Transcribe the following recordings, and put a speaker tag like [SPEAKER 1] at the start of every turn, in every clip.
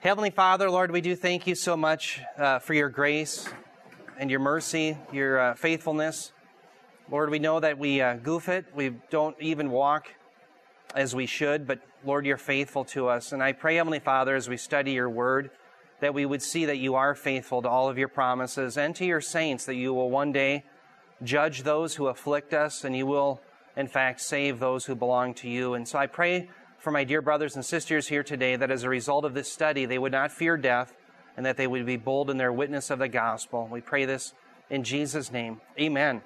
[SPEAKER 1] Heavenly Father, Lord, we do thank you so much uh, for your grace and your mercy, your uh, faithfulness. Lord, we know that we uh, goof it. We don't even walk as we should, but Lord, you're faithful to us. And I pray, Heavenly Father, as we study your word, that we would see that you are faithful to all of your promises and to your saints, that you will one day judge those who afflict us and you will, in fact, save those who belong to you. And so I pray for my dear brothers and sisters here today that as a result of this study, they would not fear death and that they would be bold in their witness of the gospel. We pray this in Jesus' name. Amen.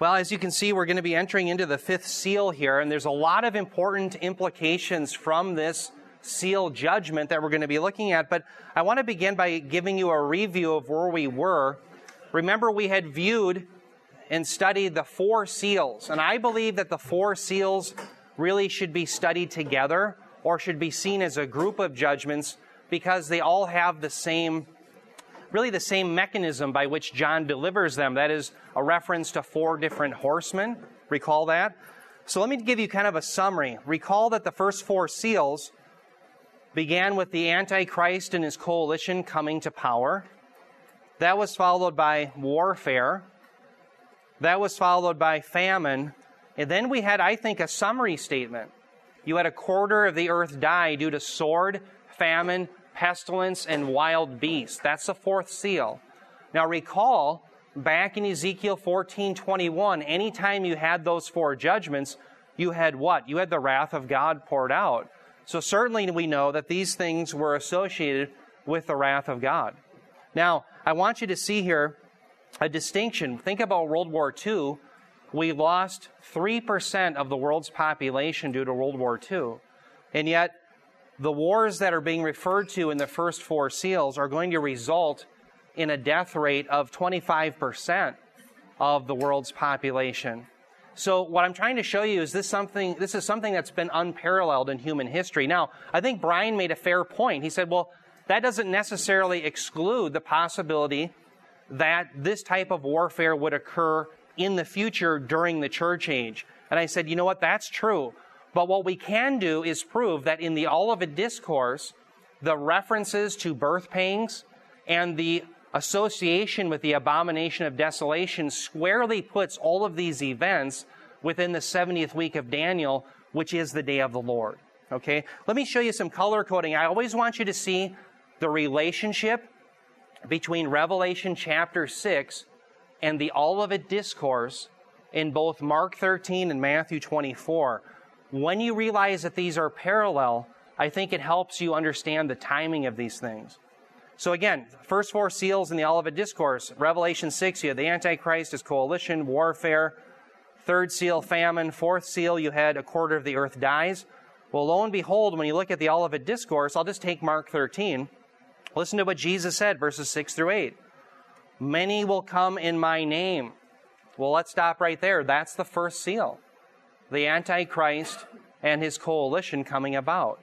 [SPEAKER 1] Well, as you can see, we're going to be entering into the fifth seal here, and there's a lot of important implications from this seal judgment that we're going to be looking at. But I want to begin by giving you a review of where we were. Remember, we had viewed and studied the four seals, and I believe that the four seals really should be studied together or should be seen as a group of judgments because they all have the same really the same mechanism by which John delivers them. That is a reference to four different horsemen. Recall that? So let me give you kind of a summary. Recall that the first four seals began with the Antichrist and his coalition coming to power. That was followed by warfare. That was followed by famine. And then we had, I think, a summary statement. You had a quarter of the earth die due to sword, famine, pestilence, and wild beasts. That's the fourth seal. Now recall, back in Ezekiel 14 21, anytime you had those four judgments, you had what? You had the wrath of God poured out. So certainly we know that these things were associated with the wrath of God. Now, I want you to see here a distinction. Think about World War II we lost 3% of the world's population due to World War II. And yet, the wars that are being referred to in the first four seals are going to result in a death rate of 25% of the world's population. So what I'm trying to show you is this something this is something that's been unparalleled in human history. Now, I think Brian made a fair point. He said, "Well, that doesn't necessarily exclude the possibility that this type of warfare would occur in the future during the church age. And I said, you know what? That's true. But what we can do is prove that in the Olivet Discourse, the references to birth pangs and the association with the abomination of desolation squarely puts all of these events within the 70th week of Daniel, which is the day of the Lord. Okay? Let me show you some color coding. I always want you to see the relationship between Revelation chapter 6 and the Olivet Discourse in both Mark 13 and Matthew 24. When you realize that these are parallel, I think it helps you understand the timing of these things. So again, first four seals in the Olivet Discourse, Revelation 6, you had the Antichrist as coalition, warfare. Third seal, famine. Fourth seal, you had a quarter of the earth dies. Well, lo and behold, when you look at the Olivet Discourse, I'll just take Mark 13. Listen to what Jesus said, verses 6 through 8. Many will come in my name. Well, let's stop right there. That's the first seal. The Antichrist and his coalition coming about.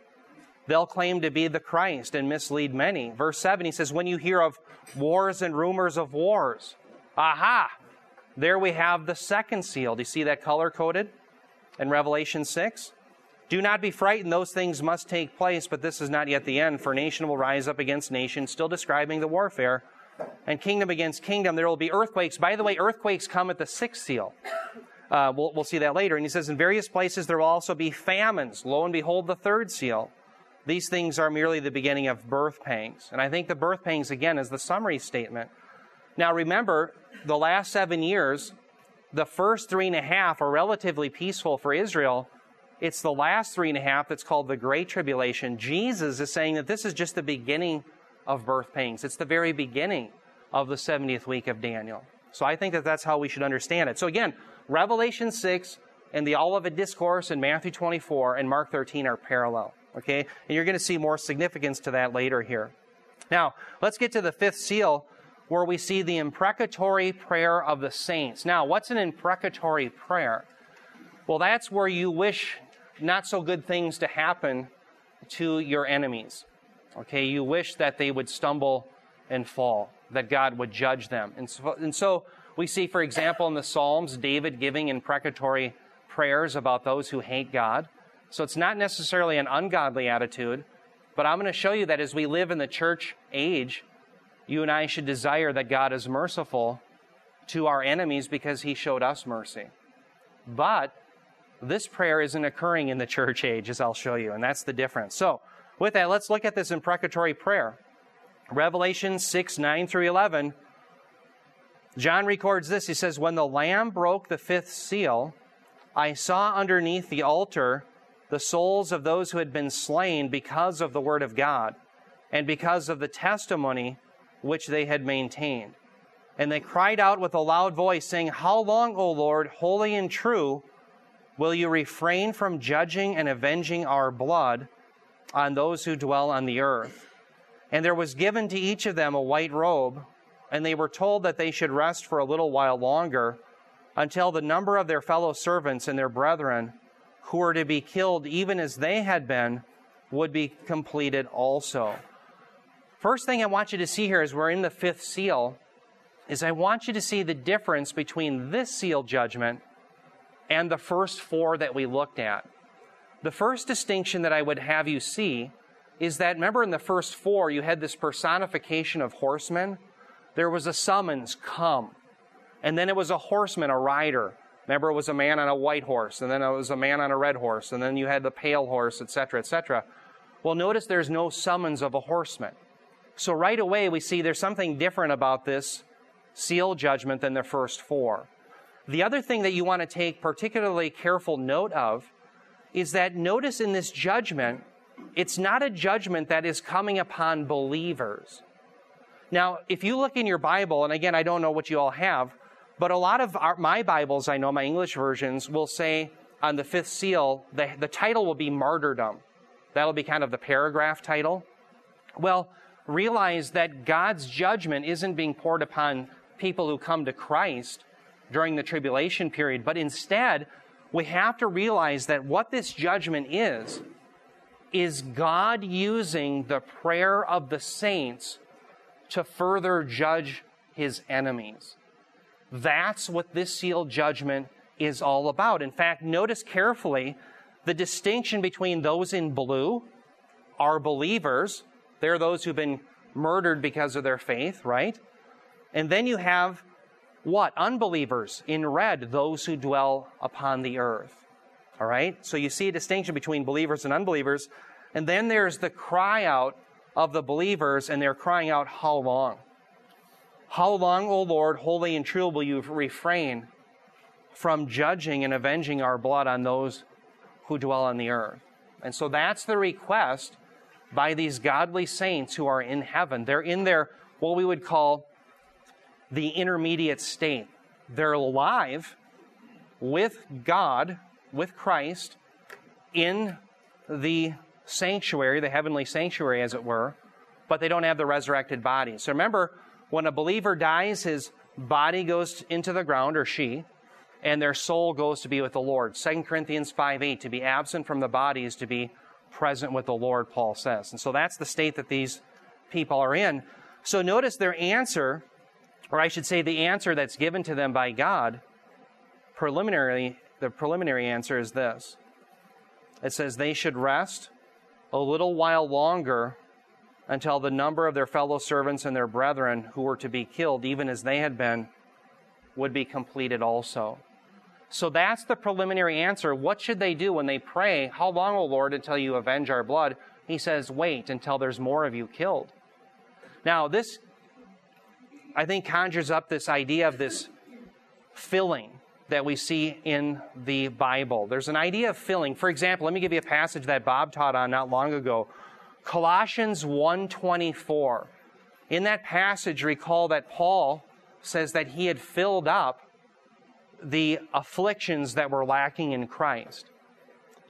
[SPEAKER 1] They'll claim to be the Christ and mislead many. Verse 7, he says, When you hear of wars and rumors of wars, aha, there we have the second seal. Do you see that color coded in Revelation 6? Do not be frightened, those things must take place, but this is not yet the end, for nation will rise up against nation, still describing the warfare and kingdom against kingdom. There will be earthquakes. By the way, earthquakes come at the sixth seal. Uh, we'll, we'll see that later. And he says, in various places there will also be famines. Lo and behold, the third seal. These things are merely the beginning of birth pangs. And I think the birth pangs, again, is the summary statement. Now remember, the last seven years, the first three and a half are relatively peaceful for Israel. It's the last three and a half that's called the Great Tribulation. Jesus is saying that this is just the beginning of birth pains. It's the very beginning of the 70th week of Daniel. So I think that that's how we should understand it. So again, Revelation 6 and the Olivet Discourse in Matthew 24 and Mark 13 are parallel. Okay? And you're going to see more significance to that later here. Now, let's get to the fifth seal where we see the imprecatory prayer of the saints. Now, what's an imprecatory prayer? Well, that's where you wish not so good things to happen to your enemies. Okay, you wish that they would stumble and fall, that God would judge them. And so, and so we see, for example, in the Psalms, David giving imprecatory prayers about those who hate God. So it's not necessarily an ungodly attitude, But I'm going to show you that as we live in the church age, you and I should desire that God is merciful to our enemies because he showed us mercy. But this prayer isn't occurring in the church age, as I'll show you, and that's the difference. So, with that, let's look at this imprecatory prayer. Revelation 6 9 through 11. John records this. He says, When the Lamb broke the fifth seal, I saw underneath the altar the souls of those who had been slain because of the word of God and because of the testimony which they had maintained. And they cried out with a loud voice, saying, How long, O Lord, holy and true, will you refrain from judging and avenging our blood on those who dwell on the earth? And there was given to each of them a white robe, and they were told that they should rest for a little while longer until the number of their fellow servants and their brethren who were to be killed, even as they had been, would be completed also. First thing I want you to see here as we're in the fifth seal is I want you to see the difference between this seal judgment and the first four that we looked at. The first distinction that I would have you see is that remember in the first four, you had this personification of horsemen. There was a summons, come. And then it was a horseman, a rider. Remember, it was a man on a white horse, and then it was a man on a red horse, and then you had the pale horse, etc., etc. Well, notice there's no summons of a horseman. So right away, we see there's something different about this seal judgment than the first four. The other thing that you want to take particularly careful note of is that notice in this judgment, it's not a judgment that is coming upon believers. Now, if you look in your Bible, and again, I don't know what you all have, but a lot of our, my Bibles, I know my English versions, will say on the fifth seal, the, the title will be martyrdom. That'll be kind of the paragraph title. Well, realize that God's judgment isn't being poured upon people who come to Christ during the tribulation period, but instead, we have to realize that what this judgment is, is God using the prayer of the saints to further judge his enemies. That's what this seal judgment is all about. In fact, notice carefully the distinction between those in blue are believers. They're those who've been murdered because of their faith, right? And then you have what? Unbelievers in red, those who dwell upon the earth. All right? So you see a distinction between believers and unbelievers. And then there's the cry out of the believers, and they're crying out, How long? How long, O Lord, holy and true, will you refrain from judging and avenging our blood on those who dwell on the earth? And so that's the request by these godly saints who are in heaven. They're in their, what we would call the intermediate state. They're alive with God, with Christ, in the sanctuary, the heavenly sanctuary, as it were, but they don't have the resurrected body. So remember, when a believer dies, his body goes into the ground, or she, and their soul goes to be with the Lord. 2 Corinthians 5 8, to be absent from the body is to be present with the Lord, Paul says. And so that's the state that these people are in. So notice their answer, or I should say the answer that's given to them by God, preliminarily, the preliminary answer is this. It says they should rest a little while longer until the number of their fellow servants and their brethren who were to be killed, even as they had been, would be completed also. So that's the preliminary answer. What should they do when they pray, How long, O Lord, until you avenge our blood? He says, Wait until there's more of you killed. Now, this, I think, conjures up this idea of this filling that we see in the Bible. There's an idea of filling. For example, let me give you a passage that Bob taught on not long ago Colossians 1:24. In that passage recall that Paul says that he had filled up the afflictions that were lacking in Christ.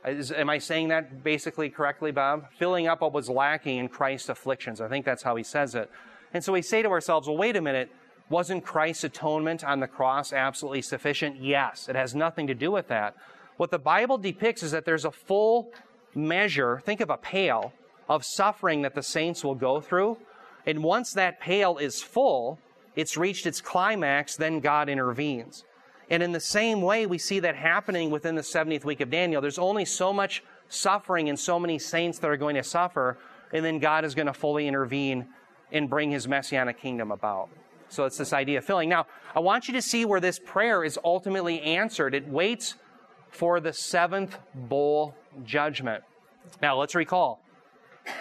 [SPEAKER 1] Is, am I saying that basically correctly, Bob? Filling up what was lacking in Christ's afflictions. I think that's how he says it. And so we say to ourselves, well, wait a minute. Wasn't Christ's atonement on the cross absolutely sufficient? Yes. It has nothing to do with that. What the Bible depicts is that there's a full measure, think of a pail, of suffering that the saints will go through. And once that pail is full, it's reached its climax, then God intervenes. And in the same way, we see that happening within the 70th week of Daniel. There's only so much suffering and so many saints that are going to suffer. and then God is going to fully intervene and bring his messianic kingdom about. So it's this idea of filling. Now, I want you to see where this prayer is ultimately answered. It waits for the seventh bowl judgment. Now, let's recall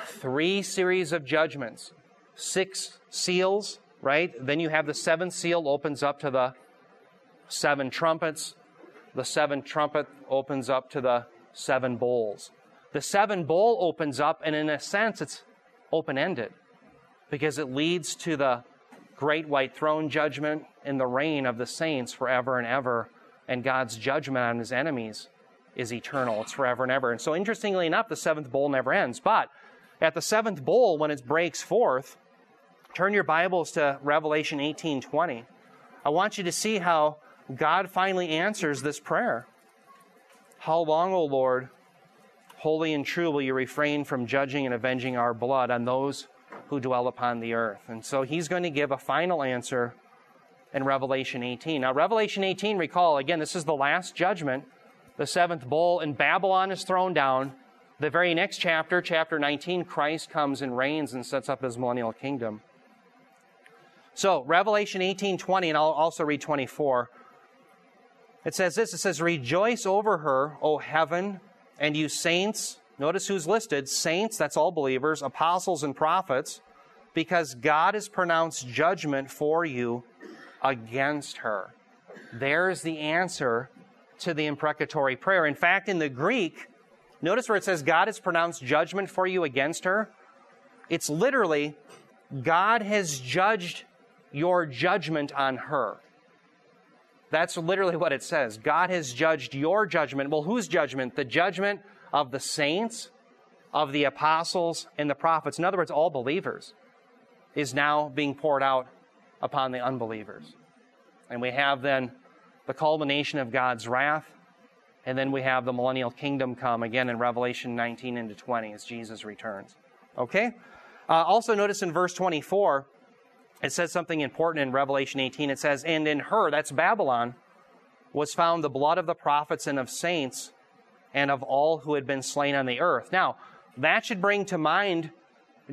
[SPEAKER 1] three series of judgments, six seals, right? Then you have the seventh seal opens up to the seven trumpets. The seventh trumpet opens up to the seven bowls. The seven bowl opens up, and in a sense, it's open ended because it leads to the great white throne judgment and the reign of the saints forever and ever. And God's judgment on his enemies is eternal. It's forever and ever. And so, interestingly enough, the seventh bowl never ends. But at the seventh bowl, when it breaks forth, turn your Bibles to Revelation 18:20. I want you to see how God finally answers this prayer. How long, O Lord, holy and true, will you refrain from judging and avenging our blood on those who dwell upon the earth? And so he's going to give a final answer in Revelation 18. Now, Revelation 18, recall, again, this is the last judgment, the seventh bowl, and Babylon is thrown down. The very next chapter, chapter 19, Christ comes and reigns and sets up his millennial kingdom. So, Revelation 18 20, and I'll also read 24. It says this it says, Rejoice over her, O heaven, and you saints. Notice who's listed saints, that's all believers, apostles, and prophets, because God has pronounced judgment for you against her. There's the answer to the imprecatory prayer. In fact, in the Greek, notice where it says God has pronounced judgment for you against her. It's literally, God has judged your judgment on her. That's literally what it says. God has judged your judgment. Well, whose judgment? The judgment of the saints, of the apostles, and the prophets. In other words, all believers is now being poured out upon the unbelievers. And we have then the culmination of God's wrath, and then we have the millennial kingdom come again in Revelation 19 into 20 as Jesus returns. Okay? Uh, also, notice in verse 24, it says something important in Revelation 18. It says, And in her, that's Babylon, was found the blood of the prophets and of saints and of all who had been slain on the earth. Now, that should bring to mind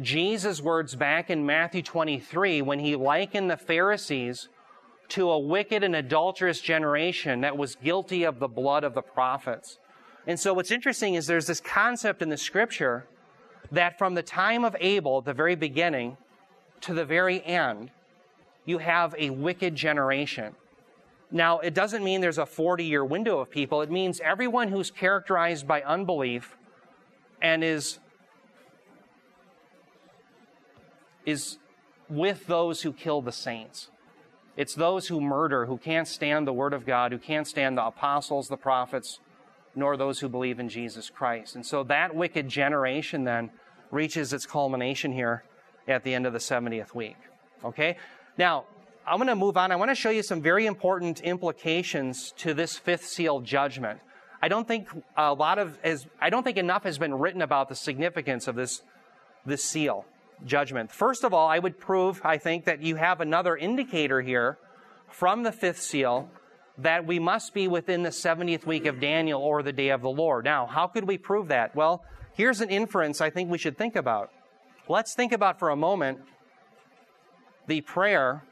[SPEAKER 1] Jesus' words back in Matthew 23 when he likened the Pharisees to a wicked and adulterous generation that was guilty of the blood of the prophets. And so what's interesting is there's this concept in the scripture that from the time of Abel, the very beginning, to the very end, you have a wicked generation. Now, it doesn't mean there's a 40 year window of people. It means everyone who's characterized by unbelief and is, is with those who kill the saints. It's those who murder, who can't stand the Word of God, who can't stand the apostles, the prophets, nor those who believe in Jesus Christ. And so that wicked generation then reaches its culmination here at the end of the 70th week. Okay? Now, I'm going to move on. I want to show you some very important implications to this fifth seal judgment. I don't think a lot of as I don't think enough has been written about the significance of this this seal judgment. First of all, I would prove I think that you have another indicator here from the fifth seal that we must be within the 70th week of Daniel or the day of the Lord. Now, how could we prove that? Well, here's an inference I think we should think about. Let's think about for a moment the prayer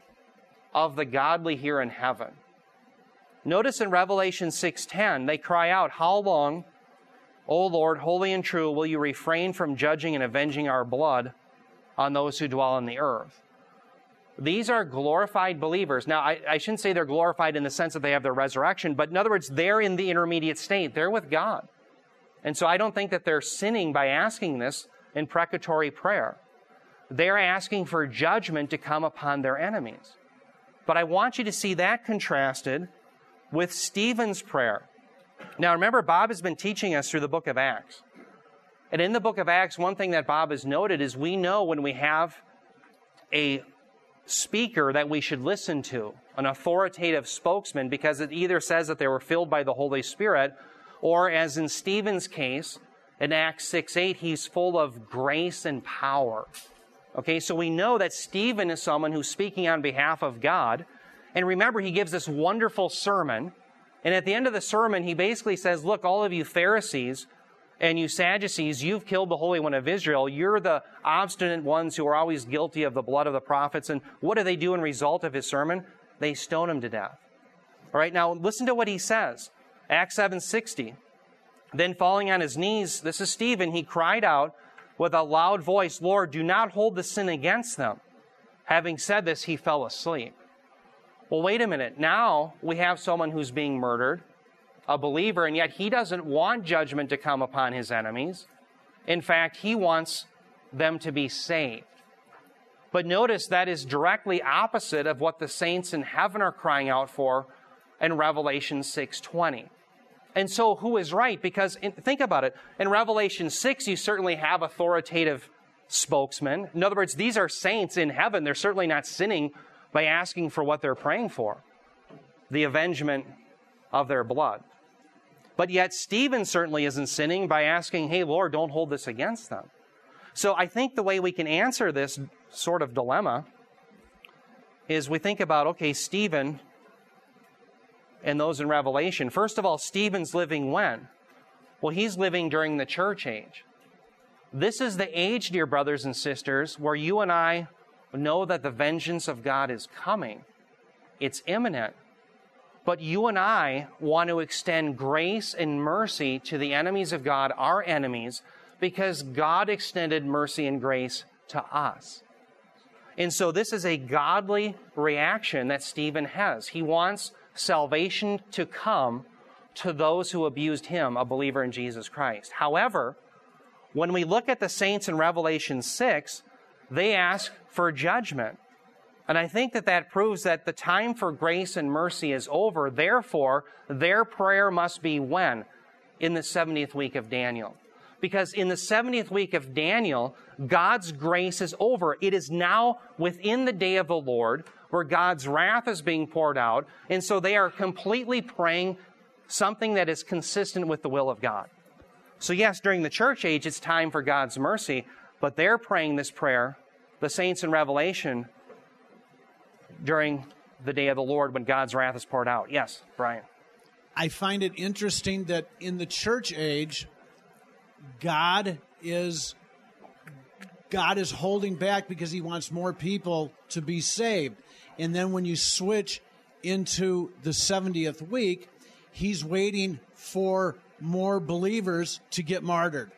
[SPEAKER 1] of the godly here in heaven. Notice in Revelation 6:10 they cry out, "How long, O Lord, holy and true, will you refrain from judging and avenging our blood on those who dwell on the earth?" These are glorified believers. Now, I, I shouldn't say they're glorified in the sense that they have their resurrection, but in other words, they're in the intermediate state. They're with God. And so I don't think that they're sinning by asking this imprecatory prayer. They're asking for judgment to come upon their enemies. But I want you to see that contrasted with Stephen's prayer. Now, remember, Bob has been teaching us through the book of Acts. And in the book of Acts, one thing that Bob has noted is we know when we have a speaker that we should listen to, an authoritative spokesman, because it either says that they were filled by the Holy Spirit, or as in Stephen's case, in Acts 6 8, he's full of grace and power. Okay, so we know that Stephen is someone who's speaking on behalf of God. And remember, he gives this wonderful sermon. And at the end of the sermon, he basically says, Look, all of you Pharisees, And you Sadducees, you've killed the Holy One of Israel. You're the obstinate ones who are always guilty of the blood of the prophets. And what do they do in result of his sermon? They stone him to death. All right, now listen to what he says. Acts 7:60. Then falling on his knees, this is Stephen, he cried out with a loud voice, Lord, do not hold the sin against them. Having said this, he fell asleep. Well, wait a minute. Now we have someone who's being murdered, a believer, and yet he doesn't want judgment to come upon his enemies. In fact, he wants them to be saved. But notice that is directly opposite of what the saints in heaven are crying out for in Revelation 6:20. And so who is right? Because in, think about it. In Revelation 6, you certainly have authoritative spokesmen. In other words, these are saints in heaven. They're certainly not sinning by asking for what they're praying for the avengement of their blood. But yet, Stephen certainly isn't sinning by asking, hey, Lord, don't hold this against them. So I think the way we can answer this sort of dilemma is we think about, okay, Stephen and those in Revelation. First of all, Stephen's living when? Well, he's living during the church age. This is the age, dear brothers and sisters, where you and I know that the vengeance of God is coming. It's imminent. But you and I want to extend grace and mercy to the enemies of God, our enemies, because God extended mercy and grace to us. And so this is a godly reaction that Stephen has. He wants salvation to come to those who abused him, a believer in Jesus Christ. However, when we look at the saints in Revelation 6, they ask for judgment. And I think that that proves that the time for grace and mercy is over. Therefore, their prayer must be when? In the 70th week of Daniel. Because in the 70th week of Daniel, God's grace is over. It is now within the day of the Lord where God's wrath is being poured out. And so they are completely praying something that is consistent with the will of God. So, yes, during the church age, it's time for God's mercy, but they're praying this prayer, the saints in Revelation, during the day of the Lord when God's wrath is poured out. Yes, Brian.
[SPEAKER 2] I find it interesting that in the church age, God is God is holding back because he wants more people to be saved. And then when you switch into the 70th week, he's waiting for more believers to get martyred.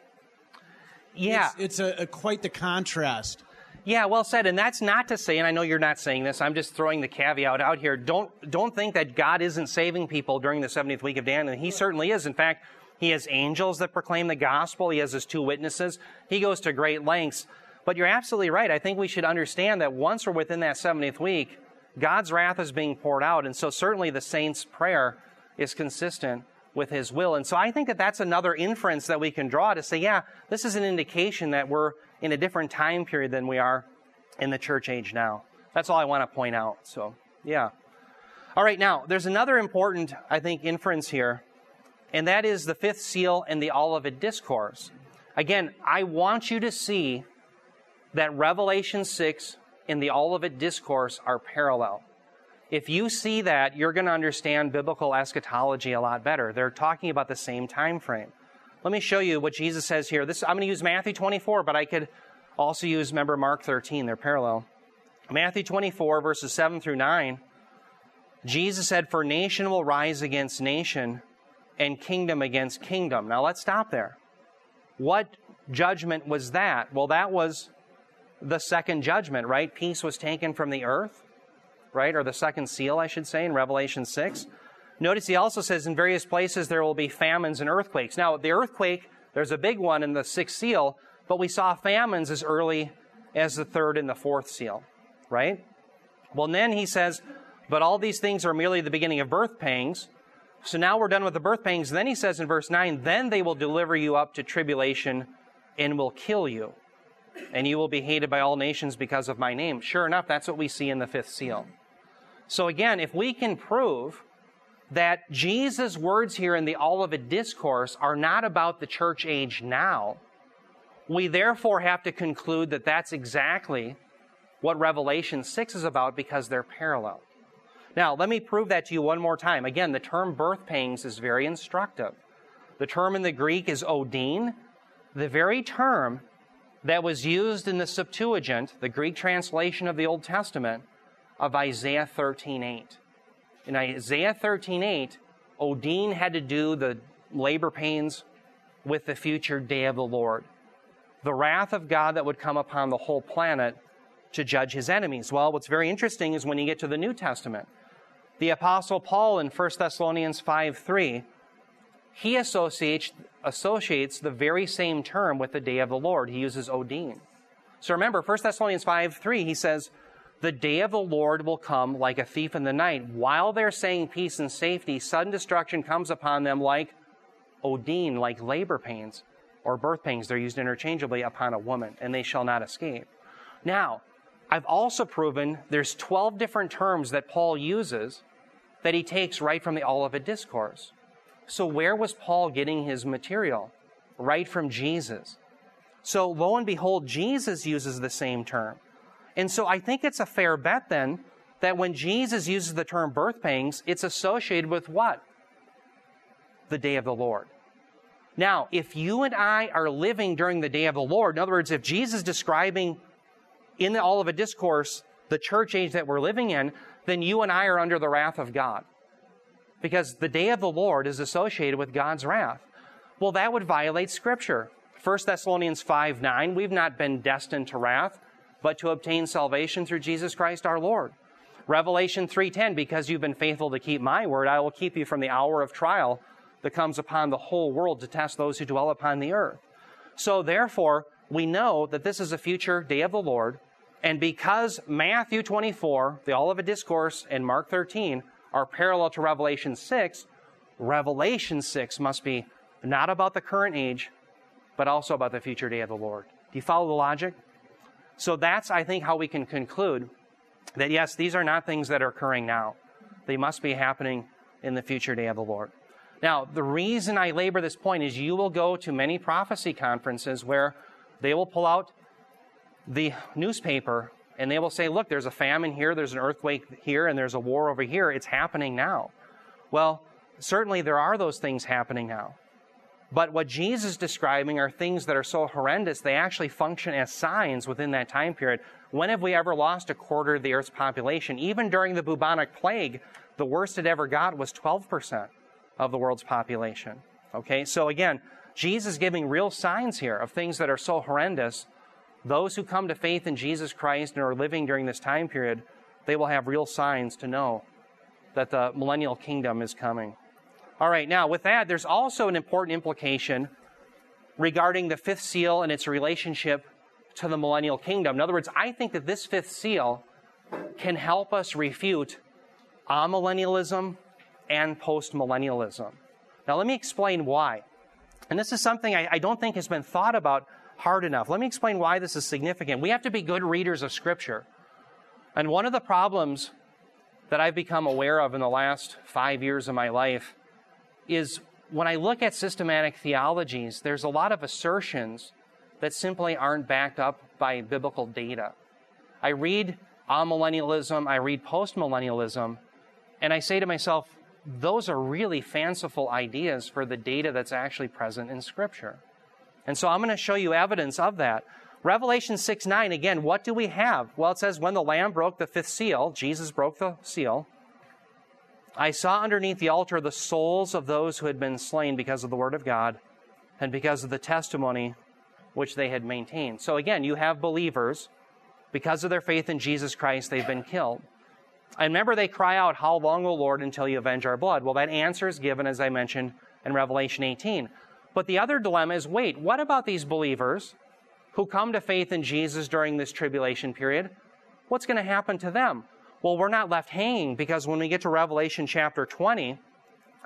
[SPEAKER 1] Yeah.
[SPEAKER 2] It's, it's a, a, quite the contrast.
[SPEAKER 1] Yeah, well said. And that's not to say, and I know you're not saying this, I'm just throwing the caveat out here. Don't, don't think that God isn't saving people during the 70th week of Daniel. He certainly is. In fact, he has angels that proclaim the gospel. He has his two witnesses. He goes to great lengths. But you're absolutely right. I think we should understand that once we're within that 70th week, God's wrath is being poured out. And so certainly the saint's prayer is consistent with his will. And so I think that that's another inference that we can draw to say, yeah, this is an indication that we're in a different time period than we are in the church age now. That's all I want to point out. So, yeah. All right, now, there's another important, I think, inference here, and that is the fifth seal and the Olivet Discourse. Again, I want you to see that Revelation 6 and the Olivet Discourse are parallel. If you see that, you're going to understand biblical eschatology a lot better. They're talking about the same time frame. Let me show you what Jesus says here. This, I'm going to use Matthew 24, but I could also use, remember, Mark 13. They're parallel. Matthew 24, verses 7 through 9. Jesus said, For nation will rise against nation, and kingdom against kingdom. Now let's stop there. What judgment was that? Well, that was the second judgment, right? Peace was taken from the earth, right? Or the second seal, I should say, in Revelation 6. Notice he also says in various places there will be famines and earthquakes. Now, the earthquake, there's a big one in the sixth seal, but we saw famines as early as the third and the fourth seal, right? Well, then he says, but all these things are merely the beginning of birth pangs. So now we're done with the birth pangs. Then he says in verse 9, then they will deliver you up to tribulation and will kill you and you will be hated by all nations because of my name. Sure enough, that's what we see in the fifth seal. So again, if we can prove that Jesus' words here in the Olivet Discourse are not about the church age now, we therefore have to conclude that that's exactly what Revelation 6 is about because they're parallel. Now, let me prove that to you one more time. Again, the term birth pangs is very instructive. The term in the Greek is odin, the very term that was used in the Septuagint, the Greek translation of the Old Testament, of Isaiah 13:8. In Isaiah 13:8, Odin had to do the labor pains with the future day of the Lord. The wrath of God that would come upon the whole planet to judge his enemies. Well, what's very interesting is when you get to the New Testament, the Apostle Paul in 1 Thessalonians 5 3, he associates, associates the very same term with the day of the Lord. He uses Odin. So remember, 1 Thessalonians 5 3, he says, The day of the Lord will come like a thief in the night. While they're saying peace and safety, sudden destruction comes upon them like Odin, like labor pains or birth pains. They're used interchangeably upon a woman, and they shall not escape. Now, I've also proven there's 12 different terms that Paul uses that he takes right from the Olivet Discourse. So, where was Paul getting his material? Right from Jesus. So, lo and behold, Jesus uses the same term. And so, I think it's a fair bet then that when Jesus uses the term birth pangs, it's associated with what? The day of the Lord. Now, if you and I are living during the day of the Lord, in other words, if Jesus is describing in the Olivet Discourse the church age that we're living in, then you and I are under the wrath of God. Because the day of the Lord is associated with God's wrath. Well, that would violate Scripture. 1 Thessalonians 5 9, we've not been destined to wrath, but to obtain salvation through Jesus Christ our Lord. Revelation 3:10 because you've been faithful to keep my word I will keep you from the hour of trial that comes upon the whole world to test those who dwell upon the earth. So therefore we know that this is a future day of the Lord and because Matthew 24, the Olivet Discourse, and Mark 13 are parallel to Revelation 6, Revelation 6 must be not about the current age, but also about the future day of the Lord. Do you follow the logic? So that's, I think, how we can conclude that yes, these are not things that are occurring now. They must be happening in the future day of the Lord. Now, the reason I labor this point is you will go to many prophecy conferences where they will pull out the newspaper and they will say, look, there's a famine here, there's an earthquake here, and there's a war over here. It's happening now. Well, certainly there are those things happening now. But what Jesus is describing are things that are so horrendous, they actually function as signs within that time period. When have we ever lost a quarter of the earth's population? Even during the bubonic plague, the worst it ever got was 12% of the world's population. Okay, so again, Jesus is giving real signs here of things that are so horrendous those who come to faith in Jesus Christ and are living during this time period, they will have real signs to know that the millennial kingdom is coming. All right, now with that, there's also an important implication regarding the fifth seal and its relationship to the millennial kingdom. In other words, I think that this fifth seal can help us refute amillennialism and postmillennialism. Now, let me explain why. And this is something I, I don't think has been thought about hard enough. Let me explain why this is significant. We have to be good readers of Scripture. And one of the problems that I've become aware of in the last five years of my life is when I look at systematic theologies, there's a lot of assertions that simply aren't backed up by biblical data. I read amillennialism, I read postmillennialism, and I say to myself, those are really fanciful ideas for the data that's actually present in Scripture. And so I'm going to show you evidence of that. Revelation 6 9, again, what do we have? Well, it says, When the Lamb broke the fifth seal, Jesus broke the seal, I saw underneath the altar the souls of those who had been slain because of the word of God and because of the testimony which they had maintained. So again, you have believers, because of their faith in Jesus Christ, they've been killed. And remember, they cry out, How long, O Lord, until you avenge our blood? Well, that answer is given, as I mentioned, in Revelation 18. But the other dilemma is wait, what about these believers who come to faith in Jesus during this tribulation period? What's going to happen to them? Well, we're not left hanging because when we get to Revelation chapter 20,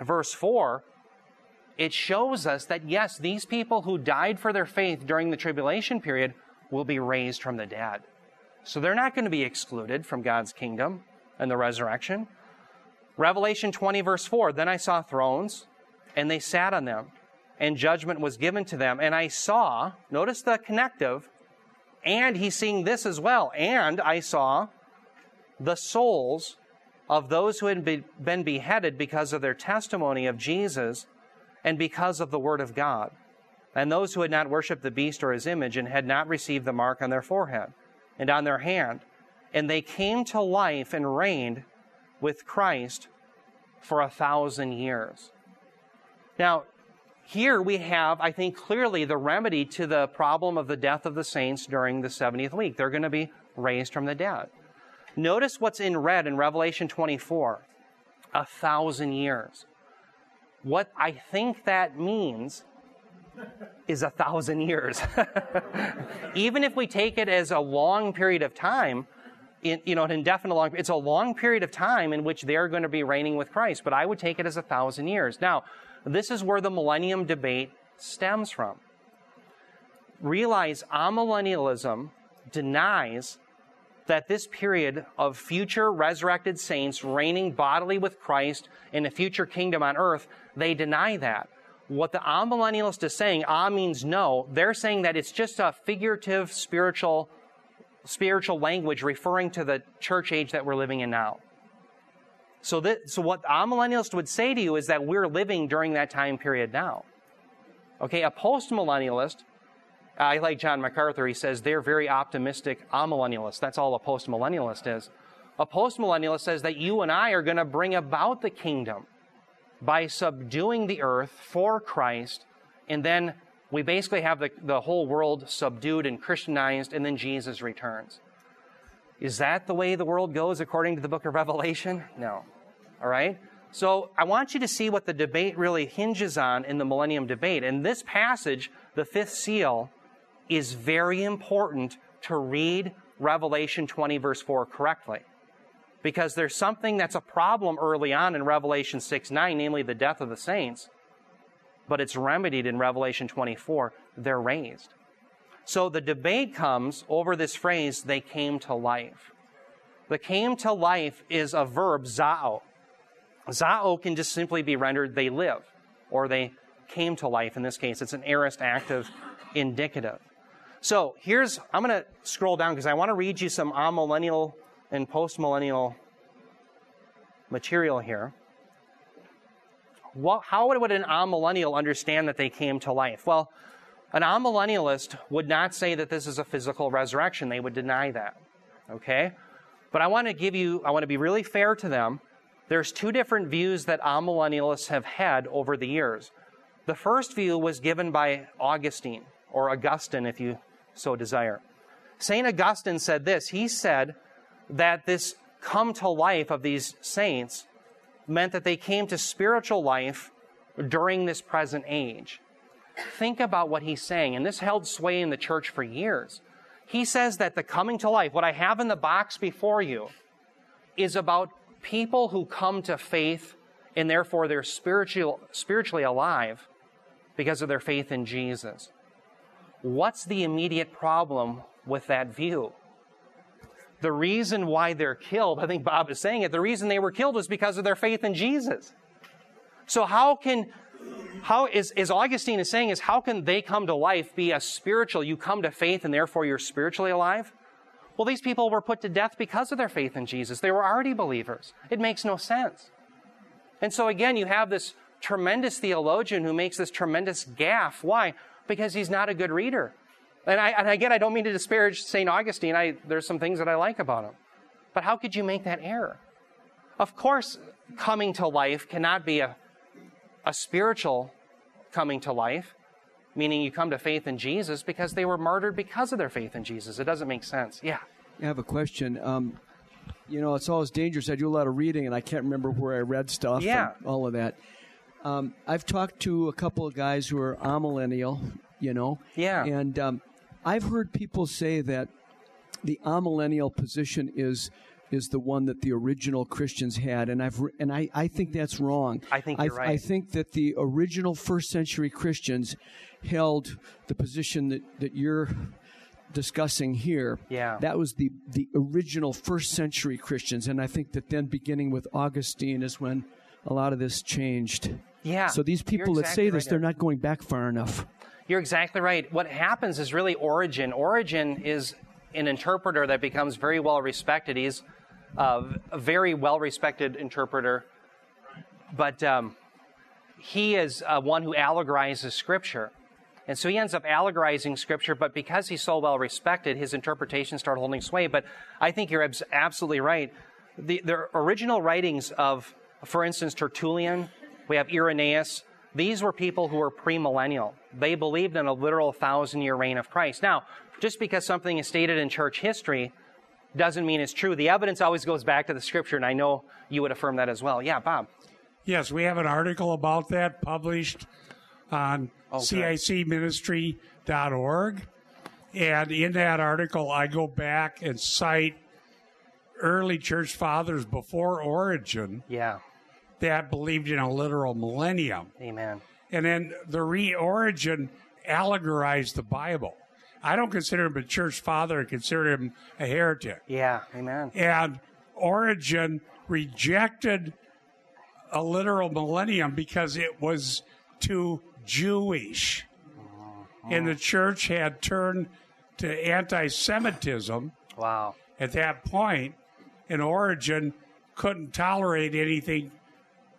[SPEAKER 1] verse 4, it shows us that yes, these people who died for their faith during the tribulation period will be raised from the dead. So they're not going to be excluded from God's kingdom and the resurrection. Revelation 20, verse 4 Then I saw thrones, and they sat on them and judgment was given to them. And I saw, notice the connective, and he's seeing this as well. And I saw the souls of those who had been beheaded because of their testimony of Jesus and because of the word of God. And those who had not worshipped the beast or his image and had not received the mark on their forehead and on their hand. And they came to life and reigned with Christ for a thousand years. Now, here we have, I think, clearly the remedy to the problem of the death of the saints during the 70th week. They're going to be raised from the dead. Notice what's in red in Revelation 24 a thousand years. What I think that means is a thousand years. Even if we take it as a long period of time, in, you know, an indefinite long, it's a long period of time in which they're going to be reigning with Christ, but I would take it as a thousand years. Now, this is where the millennium debate stems from. Realize amillennialism denies that this period of future resurrected saints reigning bodily with Christ in a future kingdom on earth, they deny that. What the amillennialist is saying, ah means no, they're saying that it's just a figurative spiritual spiritual language referring to the church age that we're living in now. So, that, so what amillennialist would say to you is that we're living during that time period now. Okay, a postmillennialist, I like John MacArthur, he says they're very optimistic amillennialists. That's all a postmillennialist is. A postmillennialist says that you and I are going to bring about the kingdom by subduing the earth for Christ, and then we basically have the, the whole world subdued and Christianized, and then Jesus returns. Is that the way the world goes according to the book of Revelation? No. All right? So I want you to see what the debate really hinges on in the millennium debate. And this passage, the fifth seal, is very important to read Revelation 20, verse 4 correctly. Because there's something that's a problem early on in Revelation 6 9, namely the death of the saints, but it's remedied in Revelation 24. They're raised. So the debate comes over this phrase, they came to life. The came to life is a verb, zao. Zao can just simply be rendered they live, or they came to life. In this case, it's an aorist active indicative. So here's, I'm going to scroll down because I want to read you some amillennial and postmillennial material here. What, how would an amillennial understand that they came to life? Well, an amillennialist would not say that this is a physical resurrection. They would deny that. Okay? But I want to give you, I want to be really fair to them. There's two different views that amillennialists have had over the years. The first view was given by Augustine, or Augustine if you so desire. St. Augustine said this He said that this come to life of these saints meant that they came to spiritual life during this present age. Think about what he's saying, and this held sway in the church for years. He says that the coming to life, what I have in the box before you, is about people who come to faith and therefore they're spiritual, spiritually alive because of their faith in Jesus. What's the immediate problem with that view? The reason why they're killed, I think Bob is saying it, the reason they were killed was because of their faith in Jesus. So how can how is, is Augustine is saying is how can they come to life be a spiritual? You come to faith and therefore you're spiritually alive? Well, these people were put to death because of their faith in Jesus. They were already believers. It makes no sense. And so again, you have this tremendous theologian who makes this tremendous gaffe. Why? Because he's not a good reader. And, I, and again, I don't mean to disparage St. Augustine. I, there's some things that I like about him. But how could you make that error? Of course, coming to life cannot be a a spiritual coming to life, meaning you come to faith in Jesus because they were martyred because of their faith in Jesus. It doesn't make sense. Yeah.
[SPEAKER 3] I have a question. Um, you know, it's always dangerous. I do a lot of reading, and I can't remember where I read stuff.
[SPEAKER 1] Yeah.
[SPEAKER 3] all of that. Um, I've talked to a couple of guys who are amillennial, you know.
[SPEAKER 1] Yeah.
[SPEAKER 3] And um, I've heard people say that the amillennial position is is the one that the original Christians had, and I've and I, I think that's wrong.
[SPEAKER 1] I think you're
[SPEAKER 3] I,
[SPEAKER 1] right.
[SPEAKER 3] I think that the original first century Christians held the position that, that you're discussing here.
[SPEAKER 1] Yeah.
[SPEAKER 3] That was the the original first century Christians, and I think that then beginning with Augustine is when a lot of this changed.
[SPEAKER 1] Yeah.
[SPEAKER 3] So these people
[SPEAKER 1] You're
[SPEAKER 3] that say this,
[SPEAKER 1] right
[SPEAKER 3] they're not going back far enough.
[SPEAKER 1] You're exactly right. What happens is really Origen. Origen is an interpreter that becomes very well respected. He's uh, a very well respected interpreter. But um, he is uh, one who allegorizes Scripture. And so he ends up allegorizing Scripture, but because he's so well respected, his interpretations start holding sway. But I think you're abs- absolutely right. The, the original writings of, for instance, Tertullian, we have Irenaeus, these were people who were premillennial. They believed in a literal thousand year reign of Christ. Now, just because something is stated in church history doesn't mean it's true. The evidence always goes back to the scripture, and I know you would affirm that as well. Yeah, Bob.
[SPEAKER 4] Yes, we have an article about that published on oh,
[SPEAKER 1] Okay.
[SPEAKER 4] cicministry.org. And in that article, I go back and cite early church fathers before Origen
[SPEAKER 1] Yeah.
[SPEAKER 4] that believed in a literal millennium.
[SPEAKER 1] Amen.
[SPEAKER 4] And then the re Origen allegorized the Bible. I don't consider him a church father, I consider him a heretic.
[SPEAKER 1] Yeah. Amen.
[SPEAKER 4] And Origen rejected a literal millennium because it was too Jewish. And the church had turned to anti Semitism
[SPEAKER 1] Wow.
[SPEAKER 4] at that point, and Origen couldn't tolerate anything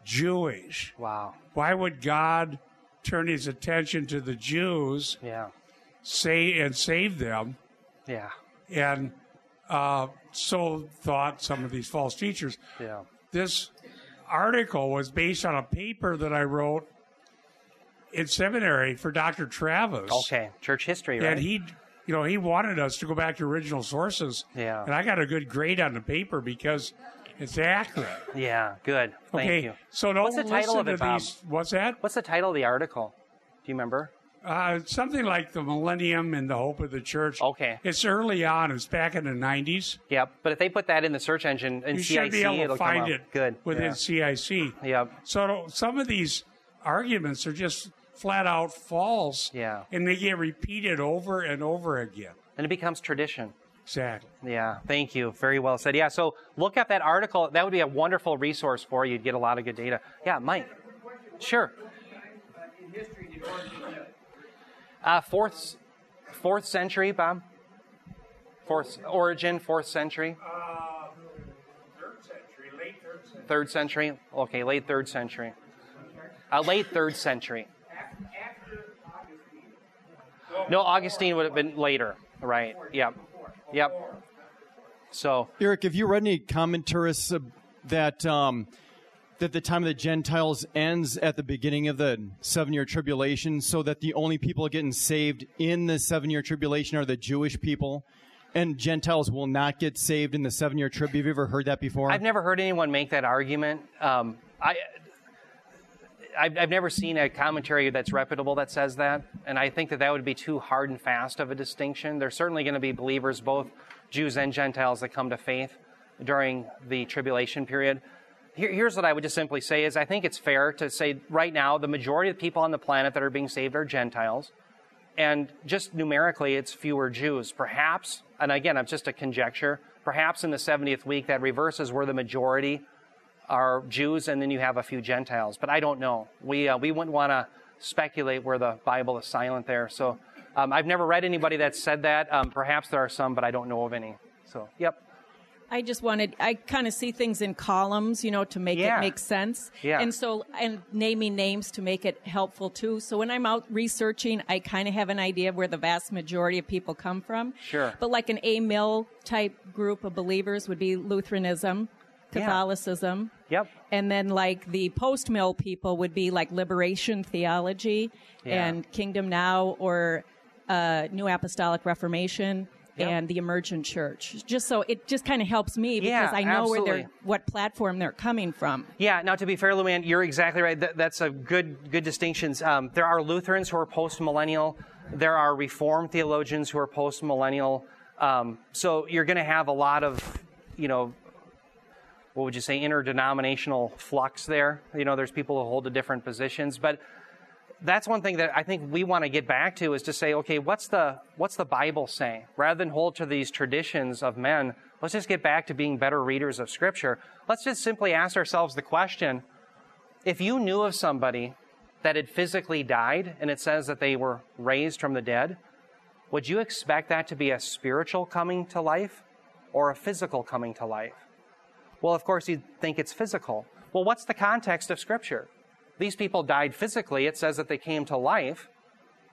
[SPEAKER 4] Jewish.
[SPEAKER 1] Wow.
[SPEAKER 4] Why would God turn his attention to the Jews
[SPEAKER 1] Yeah.
[SPEAKER 4] Say and save them?
[SPEAKER 1] Yeah.
[SPEAKER 4] And uh, so thought some of these false teachers.
[SPEAKER 1] Yeah.
[SPEAKER 4] This article was based on a paper that I wrote in seminary for Dr. Travis.
[SPEAKER 1] Okay. Church history, right?
[SPEAKER 4] And he, you know, he wanted us to go back to original sources.
[SPEAKER 1] Yeah.
[SPEAKER 4] And I got a good grade on the paper because it's accurate.
[SPEAKER 1] yeah. Good. Thank
[SPEAKER 4] okay.
[SPEAKER 1] you.
[SPEAKER 4] So don't
[SPEAKER 1] What's the title
[SPEAKER 4] listen
[SPEAKER 1] of it,
[SPEAKER 4] to
[SPEAKER 1] Bob?
[SPEAKER 4] these. What's that?
[SPEAKER 1] What's the title of the article? Do you remember?
[SPEAKER 4] Uh, something like the Millennium and the Hope of the Church.
[SPEAKER 1] Okay.
[SPEAKER 4] It's early on. It's back in the 90s.
[SPEAKER 1] Yep. But if they put that in the search engine in
[SPEAKER 4] You
[SPEAKER 1] CIC,
[SPEAKER 4] should be able
[SPEAKER 1] it'll
[SPEAKER 4] to find it.
[SPEAKER 1] Good.
[SPEAKER 4] within
[SPEAKER 1] Yeah.
[SPEAKER 4] CIC.
[SPEAKER 1] Yep.
[SPEAKER 4] So some of these arguments are just flat out false.
[SPEAKER 1] Yeah.
[SPEAKER 4] And they get repeated over and over again.
[SPEAKER 1] And it becomes tradition.
[SPEAKER 4] Exactly.
[SPEAKER 1] Yeah, thank you. Very well said. Yeah, so look at that article. That would be a wonderful resource for you. You'd get a lot of good data. Yeah, Mike. Sure. Uh, fourth, fourth century, Bob. Fourth Origen, fourth century,
[SPEAKER 4] Uh, third century, late third century.
[SPEAKER 1] third century. Okay, late third century. Uh, late third century. No, Augustine would have been later. Right. Yep. Yep. So
[SPEAKER 5] Eric, have you read any commentaries uh, that um, that the time of the Gentiles ends at the beginning of the seven-year tribulation, so that the only people getting saved in the seven-year tribulation are the Jewish people, and Gentiles will not get saved in the seven-year trib? Have you ever heard that before?
[SPEAKER 1] I've never heard anyone make that argument. Um, I, I've, I've never seen a commentary that's reputable that says that, and I think that that would be too hard and fast of a distinction. There's certainly going to be believers, both Jews and Gentiles, that come to faith during the tribulation period. Here, here's what I would just simply say: is I think it's fair to say right now the majority of the people on the planet that are being saved are Gentiles and just numerically, it's fewer Jews. Perhaps, and again, it's just a conjecture, perhaps in the 70th week that reverses where the majority are Jews and then you have a few Gentiles. But I don't know. We, uh, we wouldn't want to speculate where the Bible is silent there. So um, I've never read anybody that said that. Um, perhaps there are some, but I don't know of any. So, yep.
[SPEAKER 6] I just wanted, I kind of see things in columns, you know, to make
[SPEAKER 1] Yeah.
[SPEAKER 6] it make sense.
[SPEAKER 1] Yeah.
[SPEAKER 6] And so, and naming names to make it helpful too. So when I'm out researching, I kind of have an idea of where the vast majority of people come from.
[SPEAKER 1] Sure.
[SPEAKER 6] But like an A mill type group of believers would be Lutheranism, Catholicism. Yeah.
[SPEAKER 1] Yep.
[SPEAKER 6] And then, like the post mill people would be like liberation theology
[SPEAKER 1] Yeah.
[SPEAKER 6] and Kingdom Now or uh, New Apostolic Reformation
[SPEAKER 1] Yep.
[SPEAKER 6] and the Emergent Church. Just so it just kind of helps me because
[SPEAKER 1] Yeah,
[SPEAKER 6] I know where they're what platform they're coming from.
[SPEAKER 1] Yeah. Now, to be fair, Luann, you're exactly right. That, that's a good good distinctions. Um, there are Lutherans who are post millennial. There are Reformed theologians who are post millennial. Um, so you're going to have a lot of, you know, what would you say, interdenominational flux there. You know, there's people who hold to different positions, but that's one thing that I think we want to get back to is to say, okay, what's the what's the Bible saying? Rather than hold to these traditions of men, let's just get back to being better readers of Scripture. Let's just simply ask ourselves the question: If you knew of somebody that had physically died and it says that they were raised from the dead, would you expect that to be a spiritual coming to life or a physical coming to life? Well, of course, you'd think it's physical. Well, what's the context of Scripture? These people died physically. It says that they came to life.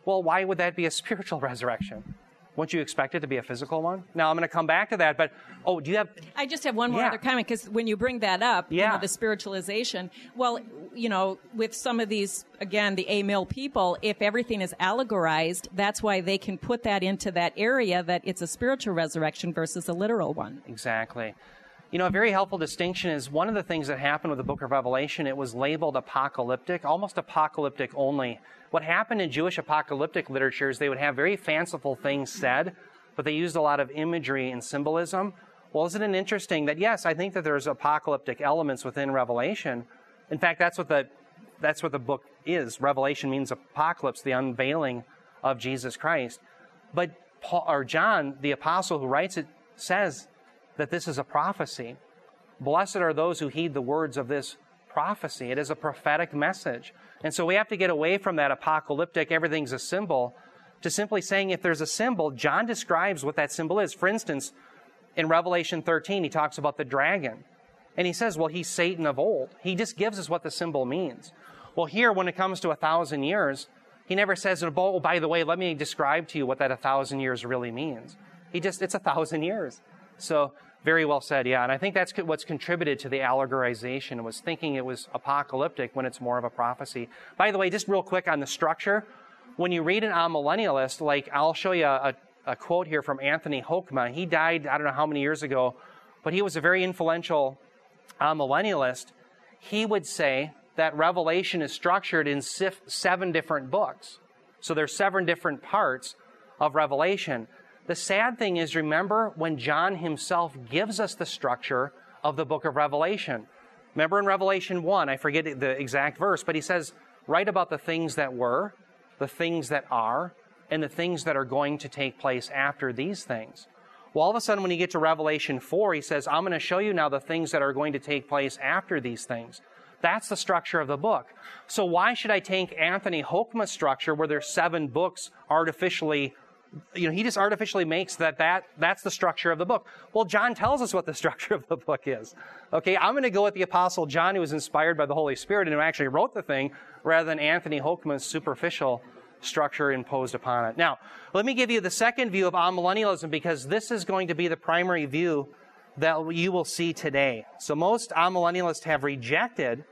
[SPEAKER 1] Well, why would that be a spiritual resurrection? Wouldn't you expect it to be a physical one? Now I'm going to come back to that, but oh, do you have?
[SPEAKER 6] I just have one more
[SPEAKER 1] Yeah.
[SPEAKER 6] other comment because when you bring that up, you
[SPEAKER 1] Yeah.
[SPEAKER 6] know, the spiritualization. Well, you know, with some of these, again, the A mill people, if everything is allegorized, that's why they can put that into that area that it's a spiritual resurrection versus a literal one.
[SPEAKER 1] Exactly. You know, a very helpful distinction is one of the things that happened with the book of Revelation, it was labeled apocalyptic, almost apocalyptic only. What happened in Jewish apocalyptic literature is they would have very fanciful things said, but they used a lot of imagery and symbolism. Well, isn't it interesting that, yes, I think that there's apocalyptic elements within Revelation. In fact, that's what the, that's what the book is. Revelation means apocalypse, the unveiling of Jesus Christ. But Paul, or John, the apostle who writes it, says that this is a prophecy. Blessed are those who heed the words of this prophecy. It is a prophetic message. And so we have to get away from that apocalyptic, everything's a symbol, to simply saying if there's a symbol, John describes what that symbol is. For instance, in Revelation 13, he talks about the dragon. And he says, well, he's Satan of old. He just gives us what the symbol means. Well, here, when it comes to a thousand years, he never says, oh, by the way, let me describe to you what that a thousand years really means. He just, it's a thousand years. So, very well said, yeah. And I think that's what's contributed to the allegorization, was thinking it was apocalyptic when it's more of a prophecy. By the way, just real quick on the structure, when you read an amillennialist, like I'll show you a, a quote here from Anthony Hoekema. He died, I don't know how many years ago, but he was a very influential amillennialist. He would say that Revelation is structured in seven different books. So there's seven different parts of Revelation. The sad thing is, remember when John himself gives us the structure of the book of Revelation. Remember in Revelation 1, I forget the exact verse, but he says, Write about the things that were, the things that are, and the things that are going to take place after these things. Well, all of a sudden, when you get to Revelation 4, he says, I'm going to show you now the things that are going to take place after these things. That's the structure of the book. So why should I take Anthony Hoekema's structure where there's seven books artificially you know, he just artificially makes that, that that's the structure of the book. Well, John tells us what the structure of the book is. Okay, I'm going to go with the Apostle John, who was inspired by the Holy Spirit and who actually wrote the thing, rather than Anthony Hoekema's superficial structure imposed upon it. Now, let me give you the second view of amillennialism because this is going to be the primary view that you will see today. So most amillennialists have rejected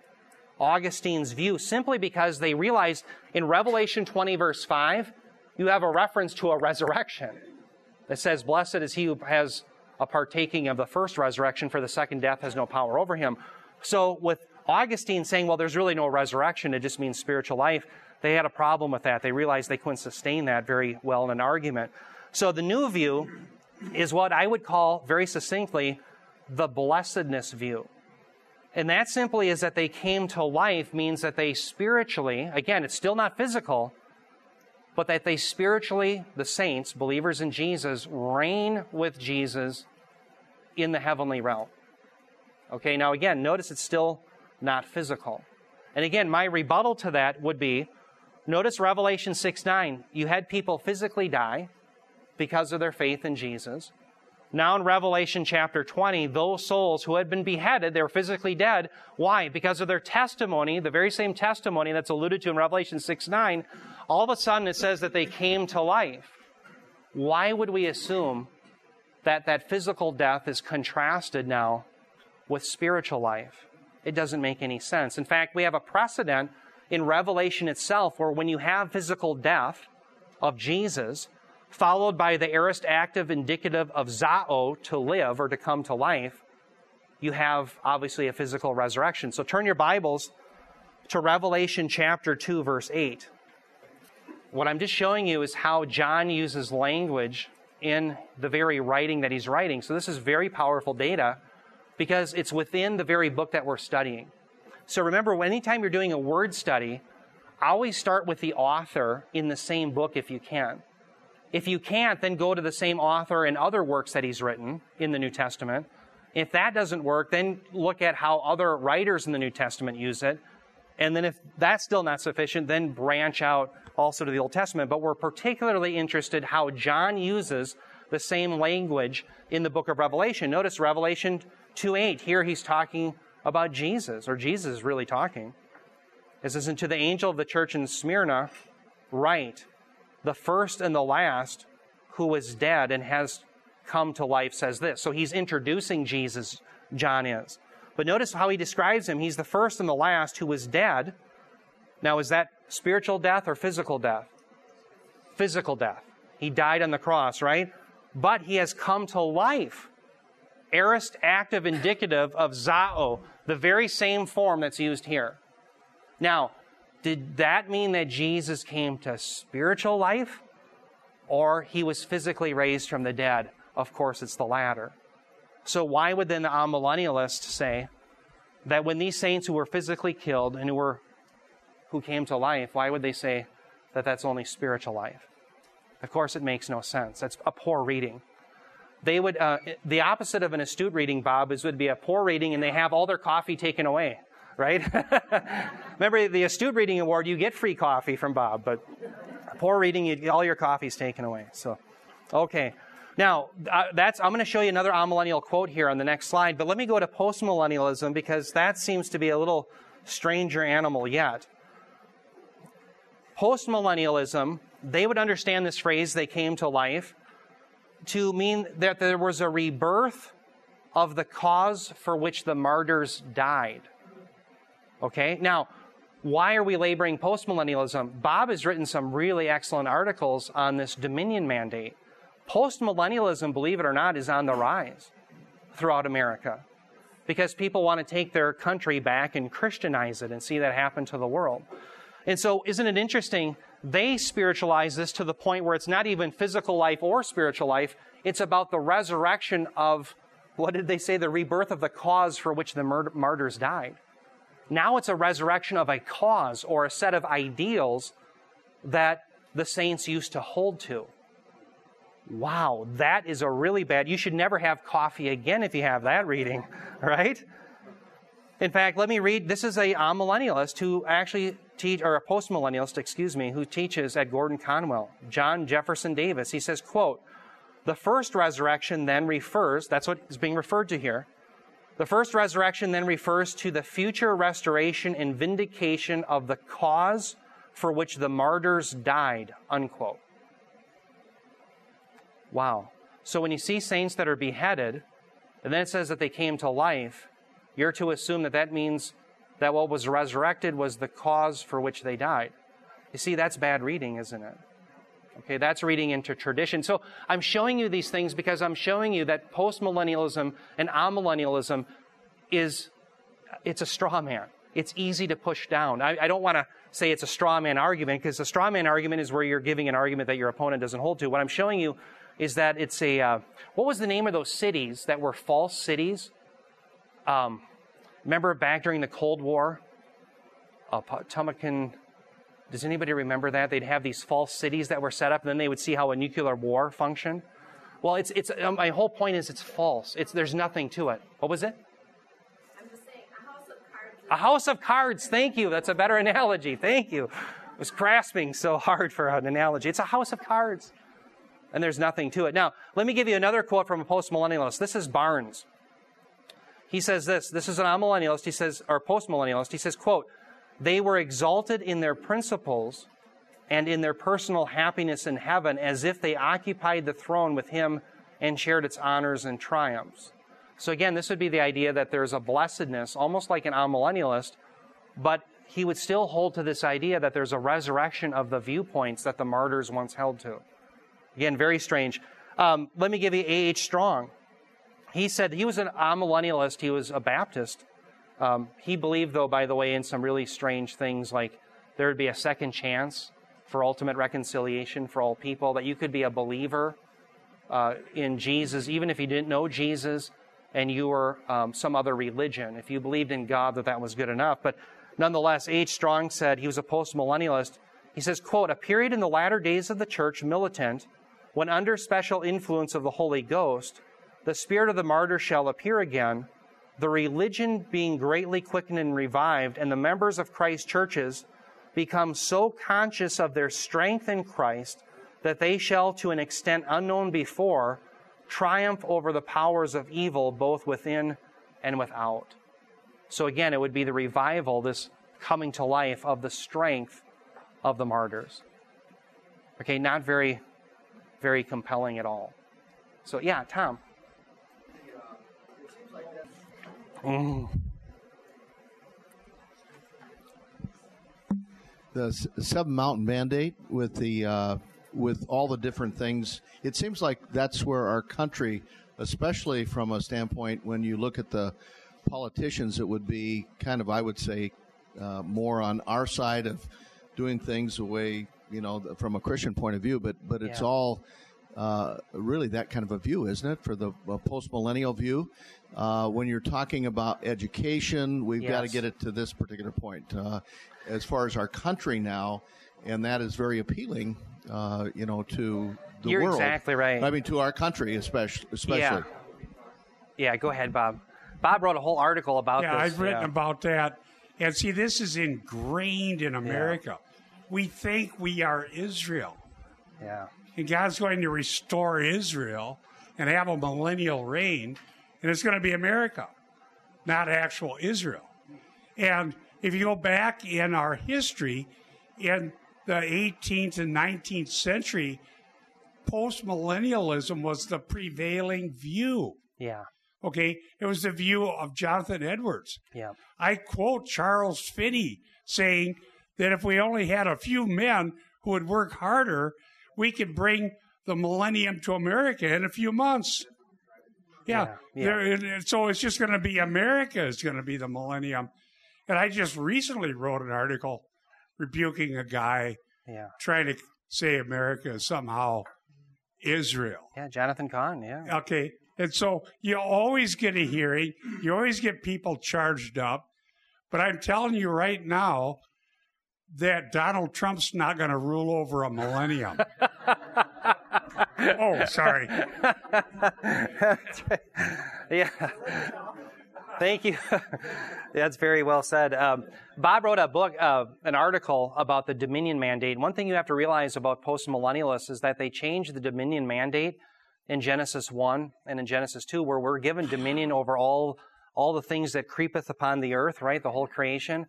[SPEAKER 1] Augustine's view simply because they realized in Revelation 20 verse 5, you have a reference to a resurrection that says, Blessed is he who has a partaking of the first resurrection, for the second death has no power over him. So, with Augustine saying, Well, there's really no resurrection, it just means spiritual life, they had a problem with that. They realized they couldn't sustain that very well in an argument. So, the new view is what I would call very succinctly the blessedness view. And that simply is that they came to life means that they spiritually, again, it's still not physical, but that they spiritually, the saints, believers in Jesus, reign with Jesus in the heavenly realm. Okay, now again, notice it's still not physical. And again, my rebuttal to that would be notice Revelation 6 9. You had people physically die because of their faith in Jesus. Now in Revelation chapter 20, those souls who had been beheaded, they were physically dead. Why? Because of their testimony, the very same testimony that's alluded to in Revelation 6 9. All of a sudden it says that they came to life. Why would we assume that that physical death is contrasted now with spiritual life? It doesn't make any sense. In fact, we have a precedent in Revelation itself where when you have physical death of Jesus, followed by the aorist active indicative of zao, to live or to come to life, you have obviously a physical resurrection. So turn your Bibles to Revelation chapter 2, verse 8. What I'm just showing you is how John uses language in the very writing that he's writing. So this is very powerful data because it's within the very book that we're studying. So remember, anytime you're doing a word study, always start with the author in the same book if you can. If you can't, then go to the same author and other works that he's written in the New Testament. If that doesn't work, then look at how other writers in the New Testament use it. And then if that's still not sufficient, then branch out also to the Old Testament. But we're particularly interested how John uses the same language in the book of Revelation. Notice Revelation 2 8. Here he's talking about Jesus, or Jesus is really talking. It says, And to the angel of the church in Smyrna, write, the first and the last who was dead and has come to life says this. So he's introducing Jesus, John is. But notice how he describes him. He's the first and the last who was dead. Now, is that spiritual death or physical death? Physical death. He died on the cross, right? But he has come to life. Aorist active indicative of zao, the very same form that's used here. Now, did that mean that Jesus came to spiritual life or he was physically raised from the dead? Of course, it's the latter. So, why would then the amillennialists say that when these saints who were physically killed and who were who came to life, why would they say that that's only spiritual life? Of course, it makes no sense. That's a poor reading. They would, uh, the opposite of an astute reading, Bob, is would be a poor reading and they have all their coffee taken away right? Remember the astute reading award, you get free coffee from Bob, but poor reading, you, all your coffee's taken away. So, okay. Now, uh, that's, I'm going to show you another amillennial quote here on the next slide, but let me go to postmillennialism because that seems to be a little stranger animal yet. Postmillennialism, they would understand this phrase, they came to life, to mean that there was a rebirth of the cause for which the martyrs died. Okay? Now, why are we laboring postmillennialism? Bob has written some really excellent articles on this dominion mandate. Postmillennialism, believe it or not, is on the rise throughout America because people want to take their country back and Christianize it and see that happen to the world. And so, isn't it interesting? They spiritualize this to the point where it's not even physical life or spiritual life, it's about the resurrection of, what did they say, the rebirth of the cause for which the martyrs died. Now it's a resurrection of a cause or a set of ideals that the saints used to hold to. Wow, that is a really bad. You should never have coffee again if you have that reading, right? In fact, let me read. This is a, a millennialist who actually teach, or a postmillennialist, excuse me, who teaches at Gordon Conwell, John Jefferson Davis. He says, "quote The first resurrection then refers. That's what is being referred to here. The first resurrection then refers to the future restoration and vindication of the cause for which the martyrs died, unquote. Wow. So when you see saints that are beheaded, and then it says that they came to life, you're to assume that that means that what was resurrected was the cause for which they died. You see, that's bad reading, isn't it? Okay, that's reading into tradition. So I'm showing you these things because I'm showing you that postmillennialism and amillennialism is it's a straw man. It's easy to push down. I, I don't want to say it's a straw man argument because a straw man argument is where you're giving an argument that your opponent doesn't hold to. What I'm showing you is that it's a uh, what was the name of those cities that were false cities? Um, remember back during the Cold War, uh, does anybody remember that? They'd have these false cities that were set up, and then they would see how a nuclear war functioned. Well, it's, it's, um, my whole point is it's false. It's, there's nothing to it. What was it? I'm just saying, a house of cards. A house of cards. Thank you. That's a better analogy. Thank you. I was grasping so hard for an analogy. It's a house of cards. And there's nothing to it. Now, let me give you another quote from a postmillennialist. This is Barnes. He says this. This is an amillennialist. He says, or postmillennialist. He says, quote, they were exalted in their principles and in their personal happiness in heaven as if they occupied the throne with him and shared its honors and triumphs. So again, this would be the idea that there's a blessedness, almost like an amillennialist, but he would still hold to this idea that there's a resurrection of the viewpoints that the martyrs once held to. Again, very strange. Um, let me give you A.H. Strong. He said he was an amillennialist, he was a Baptist, um, he believed, though, by the way, in some really strange things like there would be a second chance for ultimate reconciliation for all people, that you could be a believer uh, in Jesus, even if you didn't know Jesus and you were um, some other religion. If you believed in God, that that was good enough. But nonetheless, H. Strong said he was a postmillennialist. He says, quote, a period in the latter days of the church militant, when under special influence of the Holy Ghost, the spirit of the martyr shall appear again, the religion being greatly quickened and revived, and the members of Christ's churches become so conscious of their strength in Christ that they shall, to an extent unknown before, triumph over the powers of evil both within and without. So again, it would be the revival, this coming to life of the strength of the martyrs. Okay, not very, very compelling at all. So, yeah, Tom. Mm.
[SPEAKER 7] the Seven Mountain Mandate with the uh, with all the different things. It seems like that's where our country, especially from a standpoint when you look at the politicians, it would be kind of I would say uh, more on our side of doing things the way you know from a Christian point of view. But but it's
[SPEAKER 1] Yeah.
[SPEAKER 7] all uh, really that kind of a view, isn't it? For the uh, post millennial view, uh, when you're talking about education, we've got to get it to this particular point. Uh, as far as our country now, and that is very appealing, uh, you know, to the
[SPEAKER 1] You're
[SPEAKER 7] world.
[SPEAKER 1] exactly right.
[SPEAKER 7] I mean, to our country, especially. especially.
[SPEAKER 1] Yeah. Yeah, go ahead, Bob. Bob wrote a whole article about
[SPEAKER 4] Yeah,
[SPEAKER 1] this.
[SPEAKER 4] I've written
[SPEAKER 1] yeah.
[SPEAKER 4] about that. And see, this is ingrained in America. Yeah. We think we are Israel.
[SPEAKER 1] Yeah.
[SPEAKER 4] And God's going to restore Israel and have a millennial reign, and it's going to be America, not actual Israel. And if you go back in our history, in the 18th and 19th century, postmillennialism was the prevailing view.
[SPEAKER 1] Yeah.
[SPEAKER 4] Okay, it was the view of Jonathan Edwards.
[SPEAKER 1] Yeah.
[SPEAKER 4] I quote Charles Finney saying that if we only had a few men who would work harder, we could bring the millennium to America in a few months. Yeah.
[SPEAKER 1] Yeah, yeah.
[SPEAKER 4] there- and- and so it's just going to be America is going to be the millennium. And I just recently wrote an article rebuking a guy
[SPEAKER 1] Yeah.
[SPEAKER 4] trying to say America is somehow Israel.
[SPEAKER 1] Yeah, Jonathan Cahn, yeah.
[SPEAKER 4] Okay. And so you always get a hearing, you always get people charged up. But I'm telling you right now that Donald Trump's not going to rule over a millennium. oh, sorry.
[SPEAKER 1] Yeah. Thank you. That's very well said. Um, Bob wrote a book, uh, an article about the Dominion Mandate. One thing you have to realize about postmillennialists is that they changed the Dominion Mandate in Genesis 1 and in Genesis 2, where we're given dominion over all, all the things that creepeth upon the earth, right? The whole creation.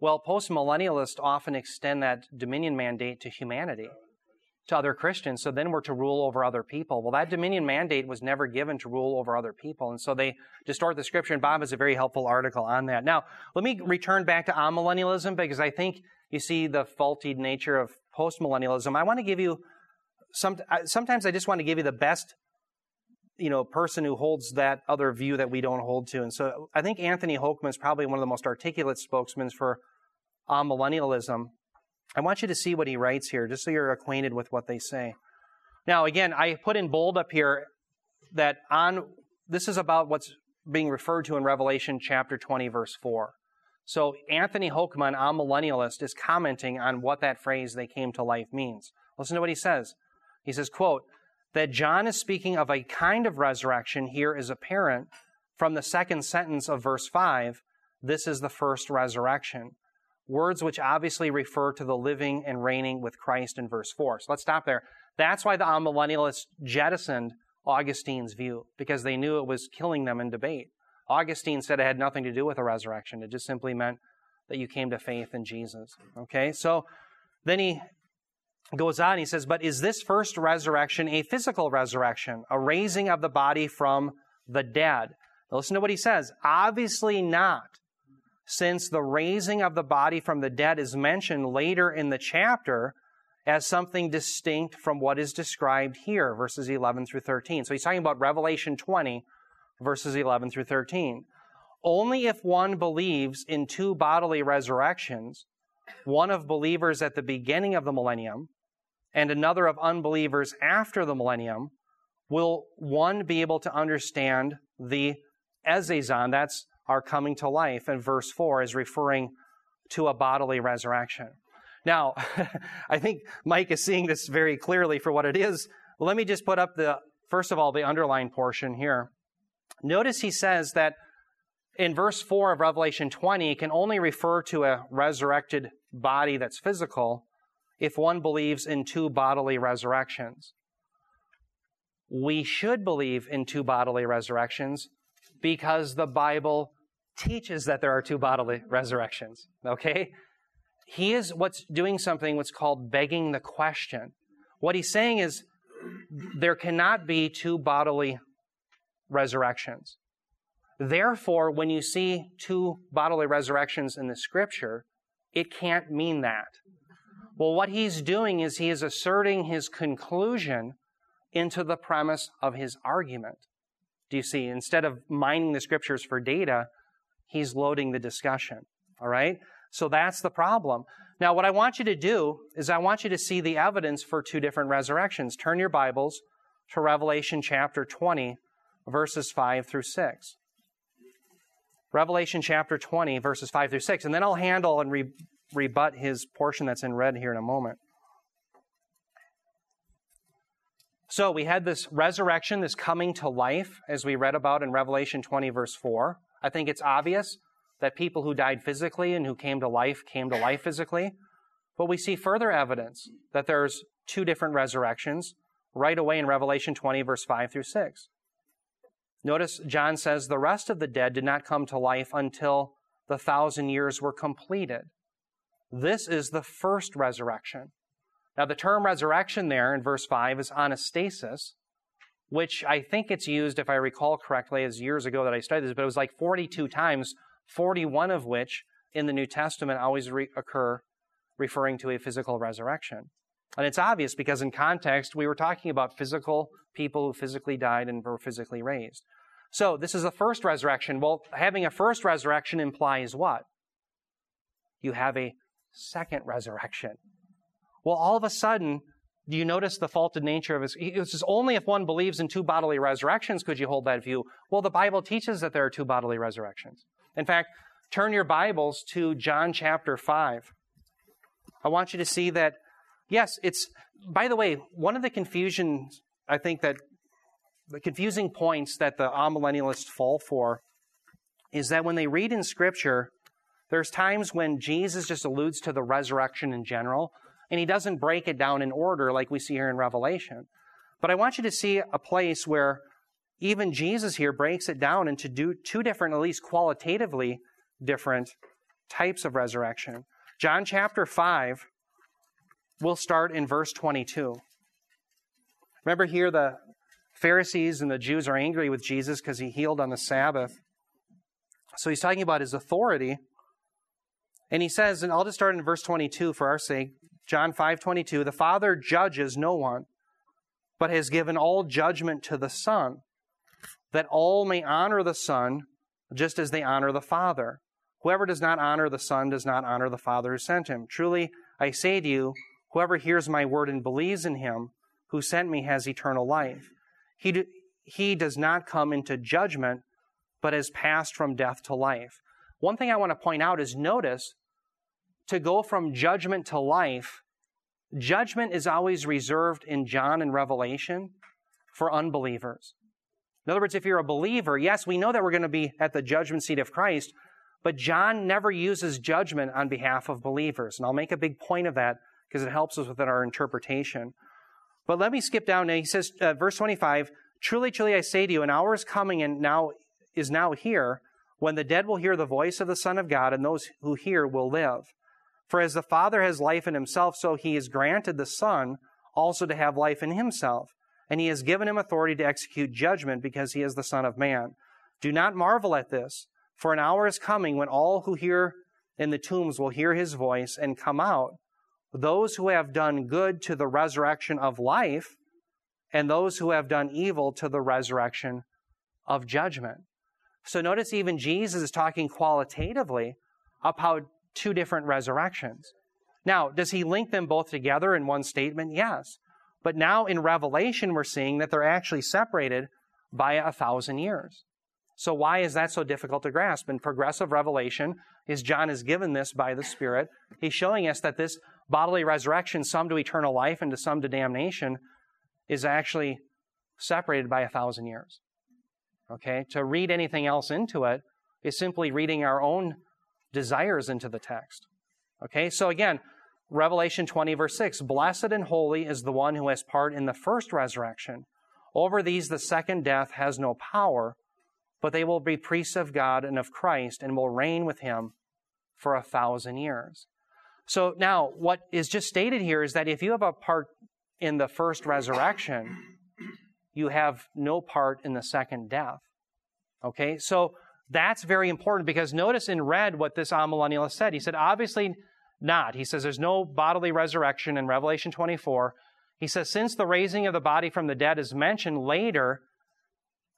[SPEAKER 1] Well, postmillennialists often extend that dominion mandate to humanity to other Christians, so then we're to rule over other people. Well, that dominion mandate was never given to rule over other people, and so they distort the scripture, and Bob has a very helpful article on that. Now, let me return back to amillennialism because I think you see the faulty nature of postmillennialism. I want to give you some, sometimes I just want to give you the best you know, person who holds that other view that we don't hold to. And so I think Anthony Hoekema is probably one of the most articulate spokesmen for amillennialism. I want you to see what he writes here, just so you're acquainted with what they say. Now, again, I put in bold up here that on this is about what's being referred to in Revelation chapter 20, verse 4. So Anthony Hoekema, a millennialist, is commenting on what that phrase they came to life means. Listen to what he says. He says, quote, that John is speaking of a kind of resurrection here is apparent from the second sentence of verse 5. This is the first resurrection. Words which obviously refer to the living and reigning with Christ in verse 4. So let's stop there. That's why the amillennialists jettisoned Augustine's view, because they knew it was killing them in debate. Augustine said it had nothing to do with a resurrection. It just simply meant that you came to faith in Jesus. Okay, so then he goes on, he says, But is this first resurrection a physical resurrection, a raising of the body from the dead? Now listen to what he says. Obviously not, since the raising of the body from the dead is mentioned later in the chapter as something distinct from what is described here, verses 11 through 13. So he's talking about Revelation 20, verses 11 through 13. Only if one believes in two bodily resurrections, one of believers at the beginning of the millennium and another of unbelievers after the millennium, will one be able to understand the ezesan, that's our coming to life, and verse 4 is referring to a bodily resurrection. Now, I think Mike is seeing this very clearly for what it is. Let me just put up the, first of all, the underlined portion here. Notice he says that in verse 4 of Revelation 20, it can only refer to a resurrected body that's physical if one believes in two bodily resurrections. We should believe in two bodily resurrections because the Bible teaches that there are two bodily resurrections. Okay? He is what's doing something what's called begging the question. What he's saying is there cannot be two bodily resurrections. Therefore, when you see two bodily resurrections in the scripture, it can't mean that. Well, what he's doing is he is asserting his conclusion into the premise of his argument. Do you see? Instead of mining the scriptures for data, he's loading the discussion. All right? So that's the problem. Now, what I want you to do is I want you to see the evidence for two different resurrections. Turn your Bibles to Revelation chapter 20, verses 5 through 6. Revelation chapter 20, verses 5 through 6. And then I'll handle and re- rebut his portion that's in red here in a moment. So we had this resurrection, this coming to life, as we read about in Revelation 20, verse 4. I think it's obvious that people who died physically and who came to life came to life physically. But we see further evidence that there's two different resurrections right away in Revelation 20, verse 5 through 6. Notice John says the rest of the dead did not come to life until the thousand years were completed. This is the first resurrection. Now, the term resurrection there in verse 5 is anastasis, which I think it's used, if I recall correctly, as years ago that I studied this, but it was like 42 times, 41 of which in the New Testament always re- occur referring to a physical resurrection. And it's obvious because in context, we were talking about physical people who physically died and were physically raised. So this is the first resurrection. Well, having a first resurrection implies what? You have a second resurrection. Well, all of a sudden, do you notice the faulted nature of his? It says only if one believes in two bodily resurrections could you hold that view. Well, the Bible teaches that there are two bodily resurrections. In fact, turn your Bibles to John chapter 5. I want you to see that, yes, it's, by the way, one of the confusions, I think that the confusing points that the amillennialists fall for is that when they read in Scripture, there's times when Jesus just alludes to the resurrection in general, and he doesn't break it down in order like we see here in Revelation. But I want you to see a place where even Jesus here breaks it down into two different, at least qualitatively different types of resurrection. John chapter 5, we'll start in verse 22. Remember here, the Pharisees and the Jews are angry with Jesus because he healed on the Sabbath. So he's talking about his authority. And he says, and I'll just start in verse 22 for our sake. John 5:22, the Father judges no one, but has given all judgment to the Son, that all may honor the Son just as they honor the Father. Whoever does not honor the Son does not honor the Father who sent him. Truly, I say to you, whoever hears my word and believes in him who sent me has eternal life. He, do, he does not come into judgment, but has passed from death to life. One thing I want to point out is notice to go from judgment to life, judgment is always reserved in John and Revelation for unbelievers. In other words, if you're a believer, yes, we know that we're going to be at the judgment seat of Christ, but John never uses judgment on behalf of believers. And I'll make a big point of that because it helps us with our interpretation. But let me skip down. Now he says, uh, verse 25, Truly, truly, I say to you, an hour is coming and now is now here when the dead will hear the voice of the Son of God, and those who hear will live. For as the Father has life in himself, so he has granted the Son also to have life in himself. And he has given him authority to execute judgment because he is the Son of Man. Do not marvel at this, for an hour is coming when all who hear in the tombs will hear his voice and come out. Those who have done good to the resurrection of life, and those who have done evil to the resurrection of judgment. So notice even Jesus is talking qualitatively about two different resurrections. Now, does he link them both together in one statement? Yes. But now in Revelation, we're seeing that they're actually separated by a thousand years. So why is that so difficult to grasp? In progressive revelation, is John is given this by the Spirit. He's showing us that this bodily resurrection, some to eternal life and to some to damnation, is actually separated by a thousand years. Okay? To read anything else into it is simply reading our own desires into the text. Okay, so again, Revelation 20, verse 6 Blessed and holy is the one who has part in the first resurrection. Over these, the second death has no power. but they will be priests of God and of Christ and will reign with him for a thousand years. So now, what is just stated here is that if you have a part in the first resurrection, you have no part in the second death. Okay, so that's very important because notice in red what this amillennialist said. He said, obviously not. He says there's no bodily resurrection in Revelation 24. He says, since the raising of the body from the dead is mentioned later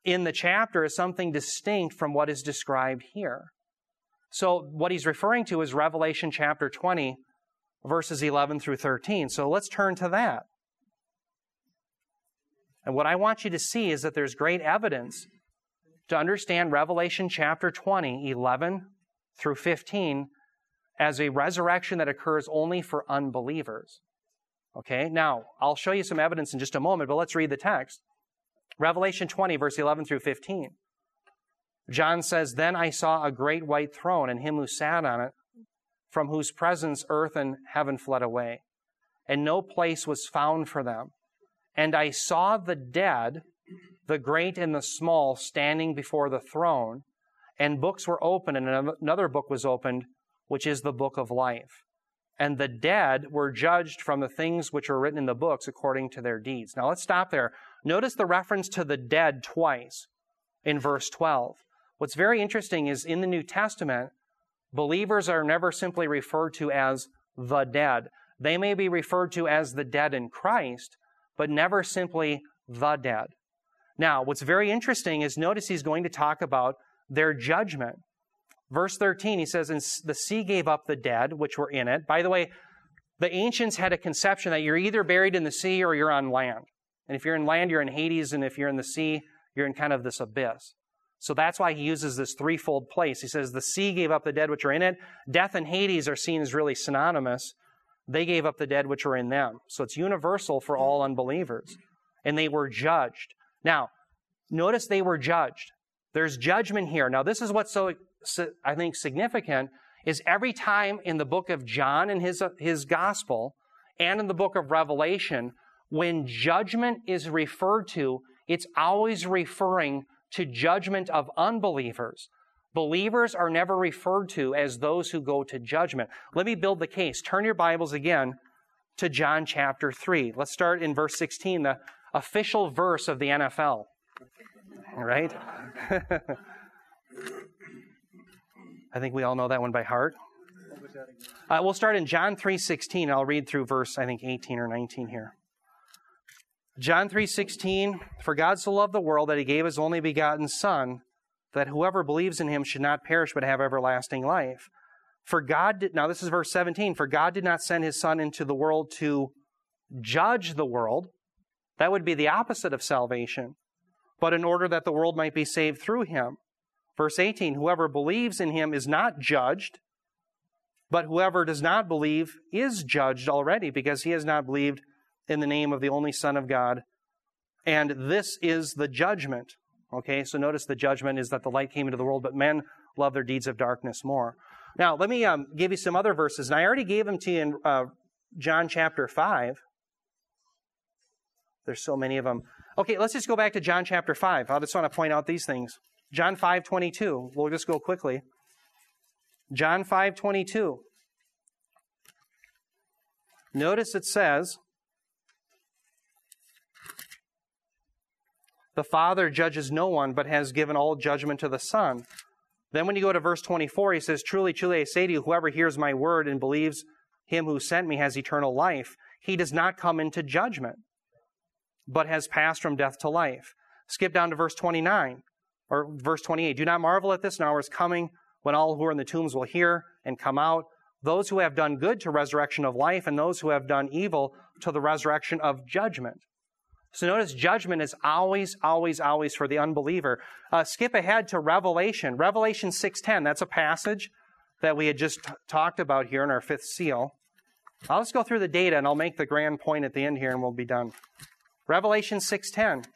[SPEAKER 1] in the chapter is something distinct from what is described here. So what he's referring to is Revelation chapter 20, verses 11 through 13. So let's turn to that. And what I want you to see is that there's great evidence to understand Revelation chapter 20, 11 through 15, as a resurrection that occurs only for unbelievers. Okay, now I'll show you some evidence in just a moment, but let's read the text. Revelation 20, verse 11 through 15. John says, Then I saw a great white throne and him who sat on it, from whose presence earth and heaven fled away, and no place was found for them. And I saw the dead, the great and the small, standing before the throne, and books were opened, and another book was opened, which is the book of life. And the dead were judged from the things which were written in the books according to their deeds. Now let's stop there. Notice the reference to the dead twice in verse 12. What's very interesting is in the New Testament, believers are never simply referred to as the dead. They may be referred to as the dead in Christ, but never simply the dead. Now, what's very interesting is notice he's going to talk about their judgment. Verse 13, he says, And the sea gave up the dead which were in it. By the way, the ancients had a conception that you're either buried in the sea or you're on land. And if you're in land, you're in Hades, and if you're in the sea, you're in kind of this abyss. So that's why he uses this threefold place. He says, The sea gave up the dead which are in it. Death and Hades are seen as really synonymous. They gave up the dead which are in them. So it's universal for all unbelievers. And they were judged. Now, notice they were judged. There's judgment here. Now, this is what's so, I think, significant is every time in the book of John and his, his gospel and in the book of Revelation, when judgment is referred to, it's always referring to judgment of unbelievers. Believers are never referred to as those who go to judgment. Let me build the case. Turn your Bibles again to John chapter 3. Let's start in verse 16, the official verse of the NFL. right? I think we all know that one by heart. Uh, we'll start in John 3:16. I'll read through verse I think 18 or 19 here. John 3:16 For God so loved the world that he gave his only begotten son that whoever believes in him should not perish but have everlasting life. For God did now this is verse 17 for God did not send his son into the world to judge the world that would be the opposite of salvation but in order that the world might be saved through him. Verse 18 Whoever believes in him is not judged but whoever does not believe is judged already because he has not believed in the name of the only Son of God. And this is the judgment. Okay, so notice the judgment is that the light came into the world, but men love their deeds of darkness more. Now, let me um, give you some other verses. And I already gave them to you in uh, John chapter 5. There's so many of them. Okay, let's just go back to John chapter 5. I just want to point out these things. John 5 22. We'll just go quickly. John 5 22. Notice it says, The Father judges no one, but has given all judgment to the Son. Then when you go to verse 24, he says, Truly, truly, I say to you, whoever hears my word and believes him who sent me has eternal life. He does not come into judgment, but has passed from death to life. Skip down to verse 29 or verse 28. Do not marvel at this, an hour is coming when all who are in the tombs will hear and come out. Those who have done good to resurrection of life, and those who have done evil to the resurrection of judgment. So notice judgment is always, always, always for the unbeliever. Uh, skip ahead to Revelation. Revelation 6.10, that's a passage that we had just t- talked about here in our fifth seal. I'll just go through the data and I'll make the grand point at the end here and we'll be done. Revelation 6.10.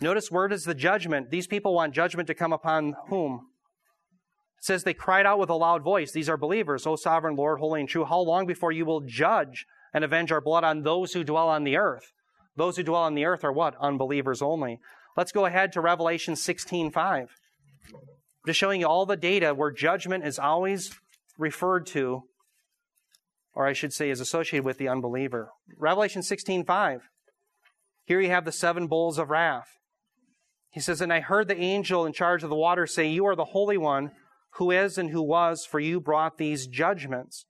[SPEAKER 1] Notice where does the judgment? These people want judgment to come upon whom? It says they cried out with a loud voice. These are believers. O sovereign Lord, holy and true, how long before you will judge and avenge our blood on those who dwell on the earth. Those who dwell on the earth are what? Unbelievers only. Let's go ahead to Revelation 16:5. Just showing you all the data where judgment is always referred to, or I should say is associated with the unbeliever. Revelation 16:5. Here you have the seven bowls of wrath. He says, And I heard the angel in charge of the water say, You are the Holy One, who is and who was, for you brought these judgments,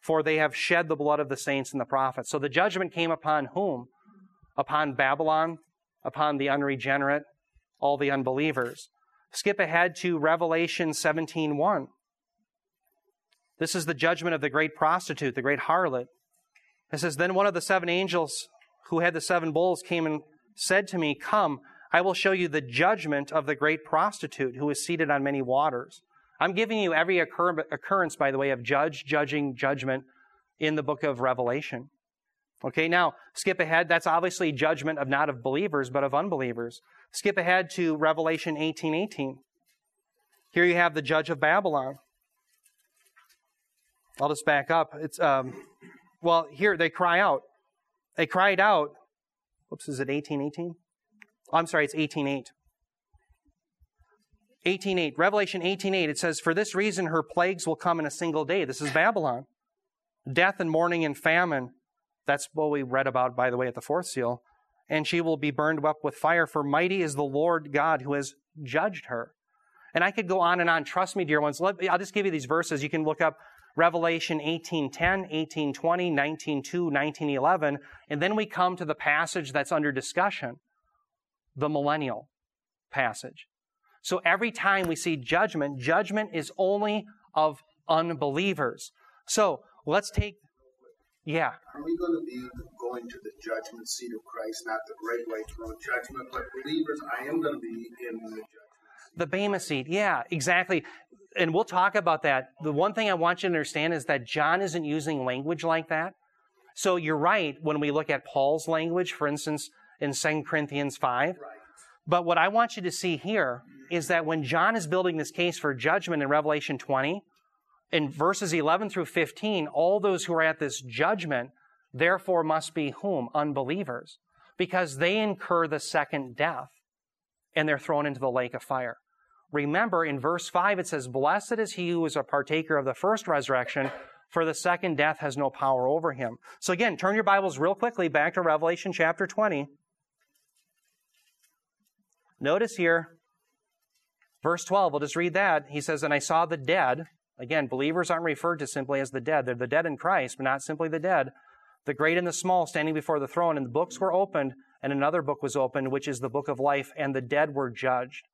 [SPEAKER 1] for they have shed the blood of the saints and the prophets. So the judgment came upon whom? Upon Babylon, upon the unregenerate, all the unbelievers. Skip ahead to Revelation 17:1. This is the judgment of the great prostitute, the great harlot. It says, Then one of the seven angels who had the seven bowls came and said to me, Come, I will show you the judgment of the great prostitute who is seated on many waters. I'm giving you every occur- occurrence, by the way, of judge, judging, judgment in the book of Revelation. Okay, now skip ahead. That's obviously judgment of not of believers, but of unbelievers. Skip ahead to Revelation 18 18. Here you have the judge of Babylon. I'll just back up. It's um, well, here they cry out. They cried out. Whoops, is it 1818? Oh, I'm sorry, it's 18.8. 18.8. Revelation 18.8, it says, For this reason her plagues will come in a single day. This is Babylon. Death and mourning and famine. That's what we read about, by the way, at the fourth seal. And she will be burned up with fire, for mighty is the Lord God who has judged her. And I could go on and on. Trust me, dear ones. Let, I'll just give you these verses. You can look up Revelation 18:10, 18:20, 19:2, 19:11, and then we come to the passage that's under discussion, the millennial passage. So every time we see judgment, judgment is only of unbelievers. So let's take, yeah.
[SPEAKER 8] Are we going to be going to the judgment seat of Christ, not the great white throne judgment, but believers? I am going to be in the judgment.
[SPEAKER 1] The Bema seat, yeah, exactly and we'll talk about that. The one thing I want you to understand is that John isn't using language like that. So you're right when we look at Paul's language, for instance, in 2 Corinthians 5. Right. But what I want you to see here is that when John is building this case for judgment in Revelation 20, in verses 11 through 15, all those who are at this judgment, therefore must be whom? Unbelievers. Because they incur the second death and they're thrown into the lake of fire. Remember, in verse 5, it says, Blessed is he who is a partaker of the first resurrection, for the second death has no power over him. So again, turn your Bibles real quickly back to Revelation chapter 20. Notice here, verse 12, we'll just read that. He says, And I saw the dead. Again, believers aren't referred to simply as the dead. They're the dead in Christ, but not simply the dead. The great and the small standing before the throne, and the books were opened, and another book was opened, which is the book of life, and the dead were judged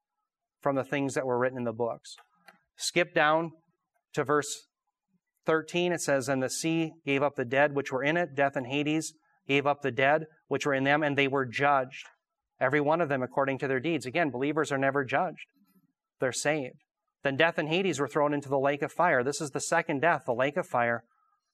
[SPEAKER 1] from the things that were written in the books. Skip down to verse 13. It says, And the sea gave up the dead which were in it, death and Hades gave up the dead which were in them, and they were judged, every one of them according to their deeds. Again, believers are never judged, they're saved. Then death and Hades were thrown into the lake of fire. This is the second death, the lake of fire.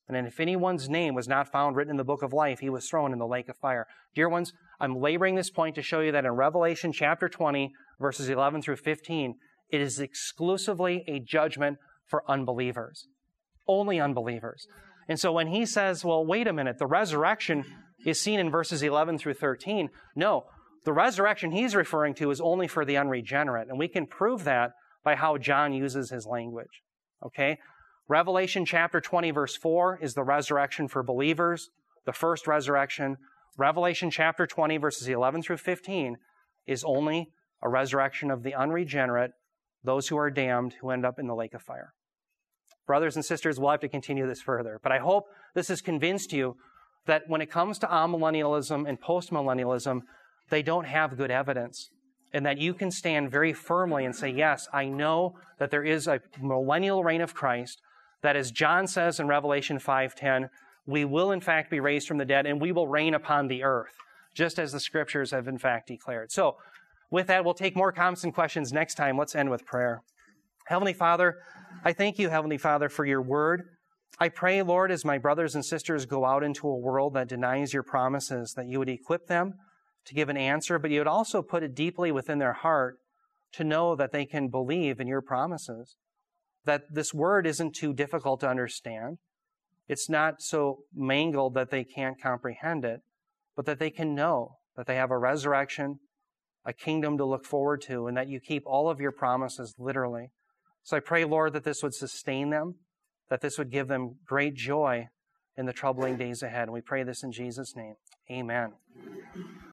[SPEAKER 1] And if anyone's name was not found written in the book of life, he was thrown in the lake of fire. Dear ones, I'm laboring this point to show you that in Revelation chapter 20, verses 11 through 15, it is exclusively a judgment for unbelievers. Only unbelievers. And so when he says, well, wait a minute, the resurrection is seen in verses 11 through 13, no, the resurrection he's referring to is only for the unregenerate. And we can prove that by how John uses his language. Okay? Revelation chapter 20, verse 4 is the resurrection for believers, the first resurrection. Revelation chapter 20, verses 11 through 15 is only a resurrection of the unregenerate, those who are damned, who end up in the lake of fire. Brothers and sisters, we'll have to continue this further. But I hope this has convinced you that when it comes to amillennialism and postmillennialism, they don't have good evidence. And that you can stand very firmly and say, Yes, I know that there is a millennial reign of Christ, that as John says in Revelation 5:10, we will in fact be raised from the dead and we will reign upon the earth, just as the scriptures have in fact declared. So with that, we'll take more comments and questions next time. Let's end with prayer. Heavenly Father, I thank you, Heavenly Father, for your word. I pray, Lord, as my brothers and sisters go out into a world that denies your promises, that you would equip them to give an answer, but you would also put it deeply within their heart to know that they can believe in your promises. That this word isn't too difficult to understand. It's not so mangled that they can't comprehend it, but that they can know that they have a resurrection, a kingdom to look forward to, and that you keep all of your promises literally. So I pray, Lord, that this would sustain them, that this would give them great joy in the troubling days ahead. And we pray this in Jesus' name. Amen.